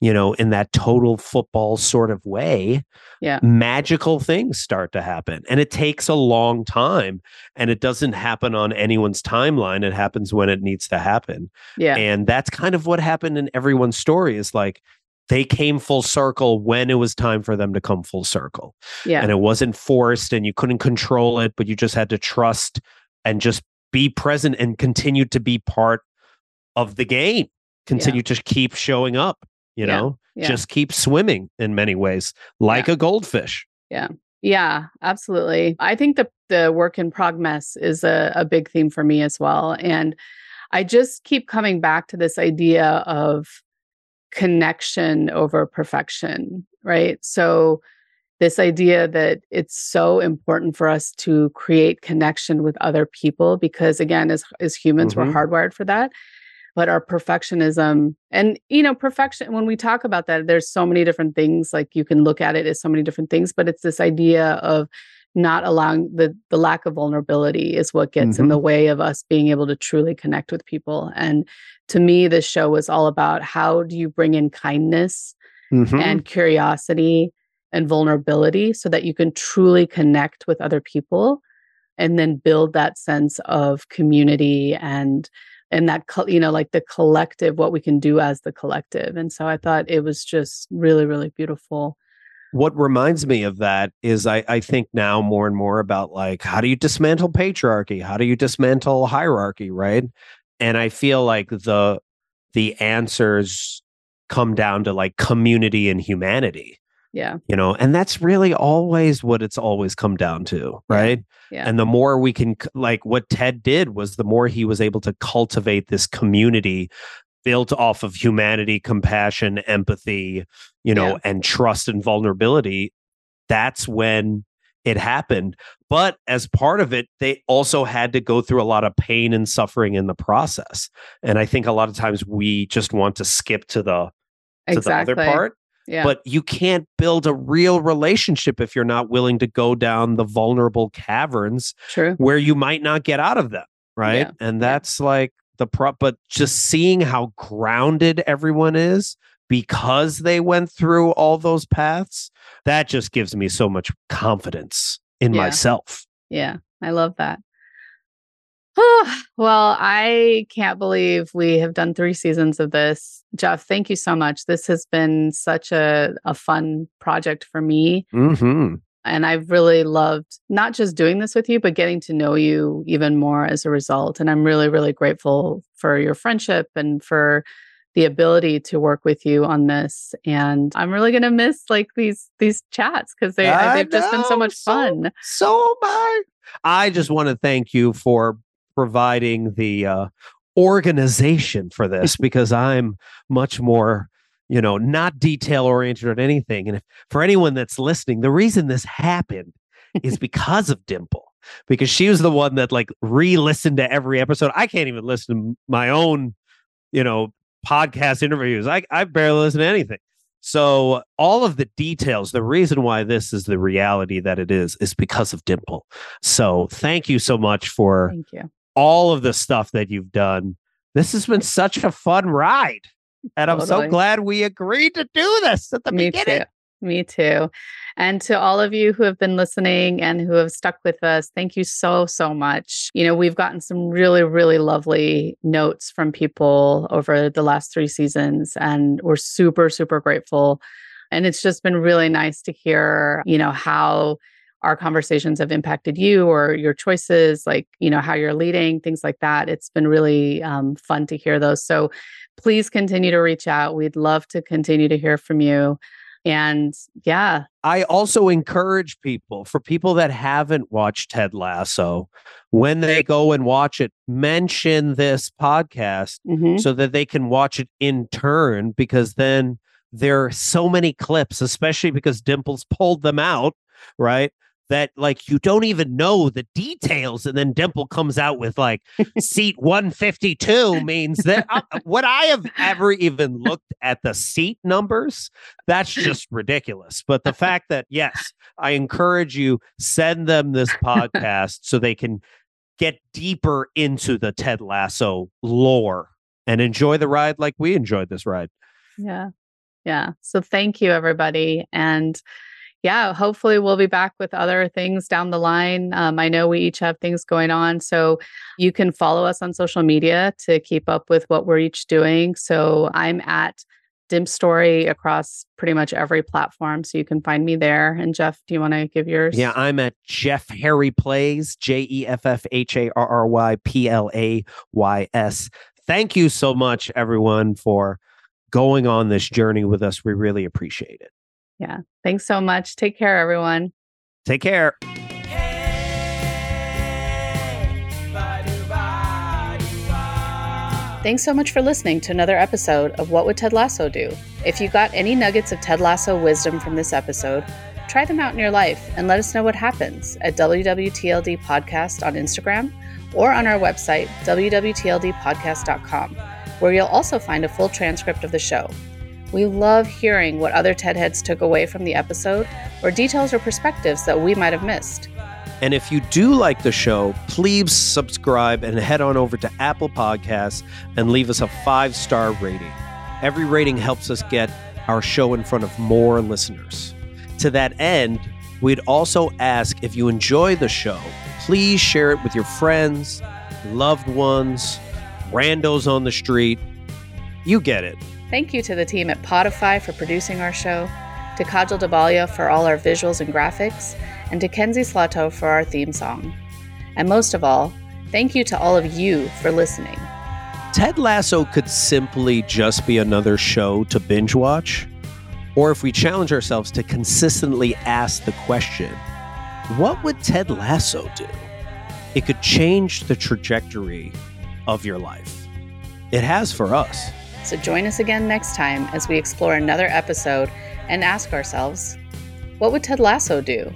you know, in that total football sort of way, Yeah. magical things start to happen. And it takes a long time and it doesn't happen on anyone's timeline. It happens when it needs to happen. Yeah. And that's kind of what happened in everyone's story is like they came full circle when it was time for them to come full circle. yeah. And it wasn't forced and you couldn't control it, but you just had to trust and just be present and continue to be part of the game. Continue to keep showing up, you Yeah. know, Yeah. just keep swimming in many ways, like a goldfish. Yeah, Yeah, absolutely. I think the the work in progress is a, a big theme for me as well. And I just keep coming back to this idea of connection over perfection, right? So this idea that it's so important for us to create connection with other people because again as as humans Mhm. we're hardwired for that but our perfectionism and you know perfection when we talk about that there's so many different things like you can look at it as so many different things but it's this idea of not allowing the the lack of vulnerability is what gets in Mhm. the way of us being able to truly connect with people and to me this show was all about how do you bring in kindness Mhm. and curiosity and vulnerability so that you can truly connect with other people and then build that sense of community and and that you know like the collective what we can do as the collective and so i thought it was just really really beautiful. What reminds me of that is I, I think now more and more about like how do you dismantle patriarchy? How do you dismantle hierarchy right? And i feel like the the answers come down to like community and humanity yeah. you know and that's really always what it's always come down to right? Yeah. And the more we can like what ted did was the more he was able to cultivate this community built off of humanity compassion empathy you know Yeah. and trust and vulnerability that's when it happened. But as part of it they also had to go through a lot of pain and suffering in the process. And i think a lot of times we just want to skip to the to exactly the other part yeah but you can't build a real relationship if you're not willing to go down the vulnerable caverns true where you might not get out of them right Yeah, and yeah. that's like the prop but just seeing how grounded everyone is because they went through all those paths that just gives me so much confidence in Yeah. myself Yeah, I love that. well, I can't believe we have done three seasons of this. Jeff, thank you so much. This has been such a, a fun project for me. mm-hmm. And I've really loved not just doing this with you, but getting to know you even more as a result. And I'm really, really grateful for your friendship and for the ability to work with you on this. And I'm really gonna miss like these these chats because they I they've just been so know, much so- fun. So am I. I just want to thank you for providing the uh, organization for this because I'm much more, you know, not detail oriented on anything. And if, for anyone that's listening, the reason this happened is because of Dimple, because she was the one that like re-listened to every episode. I can't even listen to my own, you know, podcast interviews. I I barely listen to anything. So all of the details, the reason why this is the reality that it is, is because of Dimple. So thank you so much for Thank you. All of the stuff that you've done. This has been such a fun ride. And I'm Totally. so glad we agreed to do this at the Me beginning. too. Me too. And to all of you who have been listening and who have stuck with us, thank you so, so much. You know, we've gotten some really, really lovely notes from people over the last three seasons, and we're super, super grateful. And it's just been really nice to hear, you know, how our conversations have impacted you or your choices, like, you know, how you're leading, things like that. It's been really um, fun to hear those. So please continue to reach out. We'd love to continue to hear from you. And yeah, I also encourage people for people that haven't watched Ted Lasso, when they go and watch it, mention this podcast mhm, so that they can watch it in turn because then there are so many clips, especially because Dimples pulled them out, right? That like you don't even know the details and then Dimple comes out with like seat 152 means that uh, what I have ever even looked at the seat numbers that's just ridiculous but the fact that yes I encourage you send them this podcast so they can get deeper into the Ted Lasso lore and enjoy the ride like we enjoyed this ride Yeah. Yeah. So thank you, everybody. And yeah, hopefully we'll be back with other things down the line. Um, I know we each have things going on. So you can follow us on social media to keep up with what we're each doing. So I'm at Dim Story across pretty much every platform. So you can find me there. And Jeff, do you want to give yours? Yeah, I'm at Jeff Harry Plays, J E F F H A R R Y P L A Y S. Thank you so much, everyone, for going on this journey with us. We really appreciate it. Yeah. Thanks so much. Take care, everyone. Take care. Thanks so much for listening to another episode of What Would Ted Lasso Do? If you got any nuggets of Ted Lasso wisdom from this episode, try them out in your life and let us know what happens at WWTLD Podcast on Instagram or on our website, www.tldpodcast.com, where you'll also find a full transcript of the show. We love hearing what other TedHeads took away from the episode or details or perspectives that we might have missed. And if you do like the show, please subscribe and head on over to Apple Podcasts and leave us a five star rating. Every rating helps us get our show in front of more listeners. To that end, we'd also ask if you enjoy the show, please share it with your friends, loved ones, randos on the street. You get it. Thank you to the team at Podify for producing our show, to Kajal Dabalia for all our visuals and graphics, and to Kenzie Slato for our theme song. And most of all, thank you to all of you for listening. Ted Lasso could simply just be another show to binge watch, or if we challenge ourselves to consistently ask the question, what would Ted Lasso do? It could change the trajectory of your life. It has for us. So join us again next time as we explore another episode and ask ourselves, what would Ted Lasso do?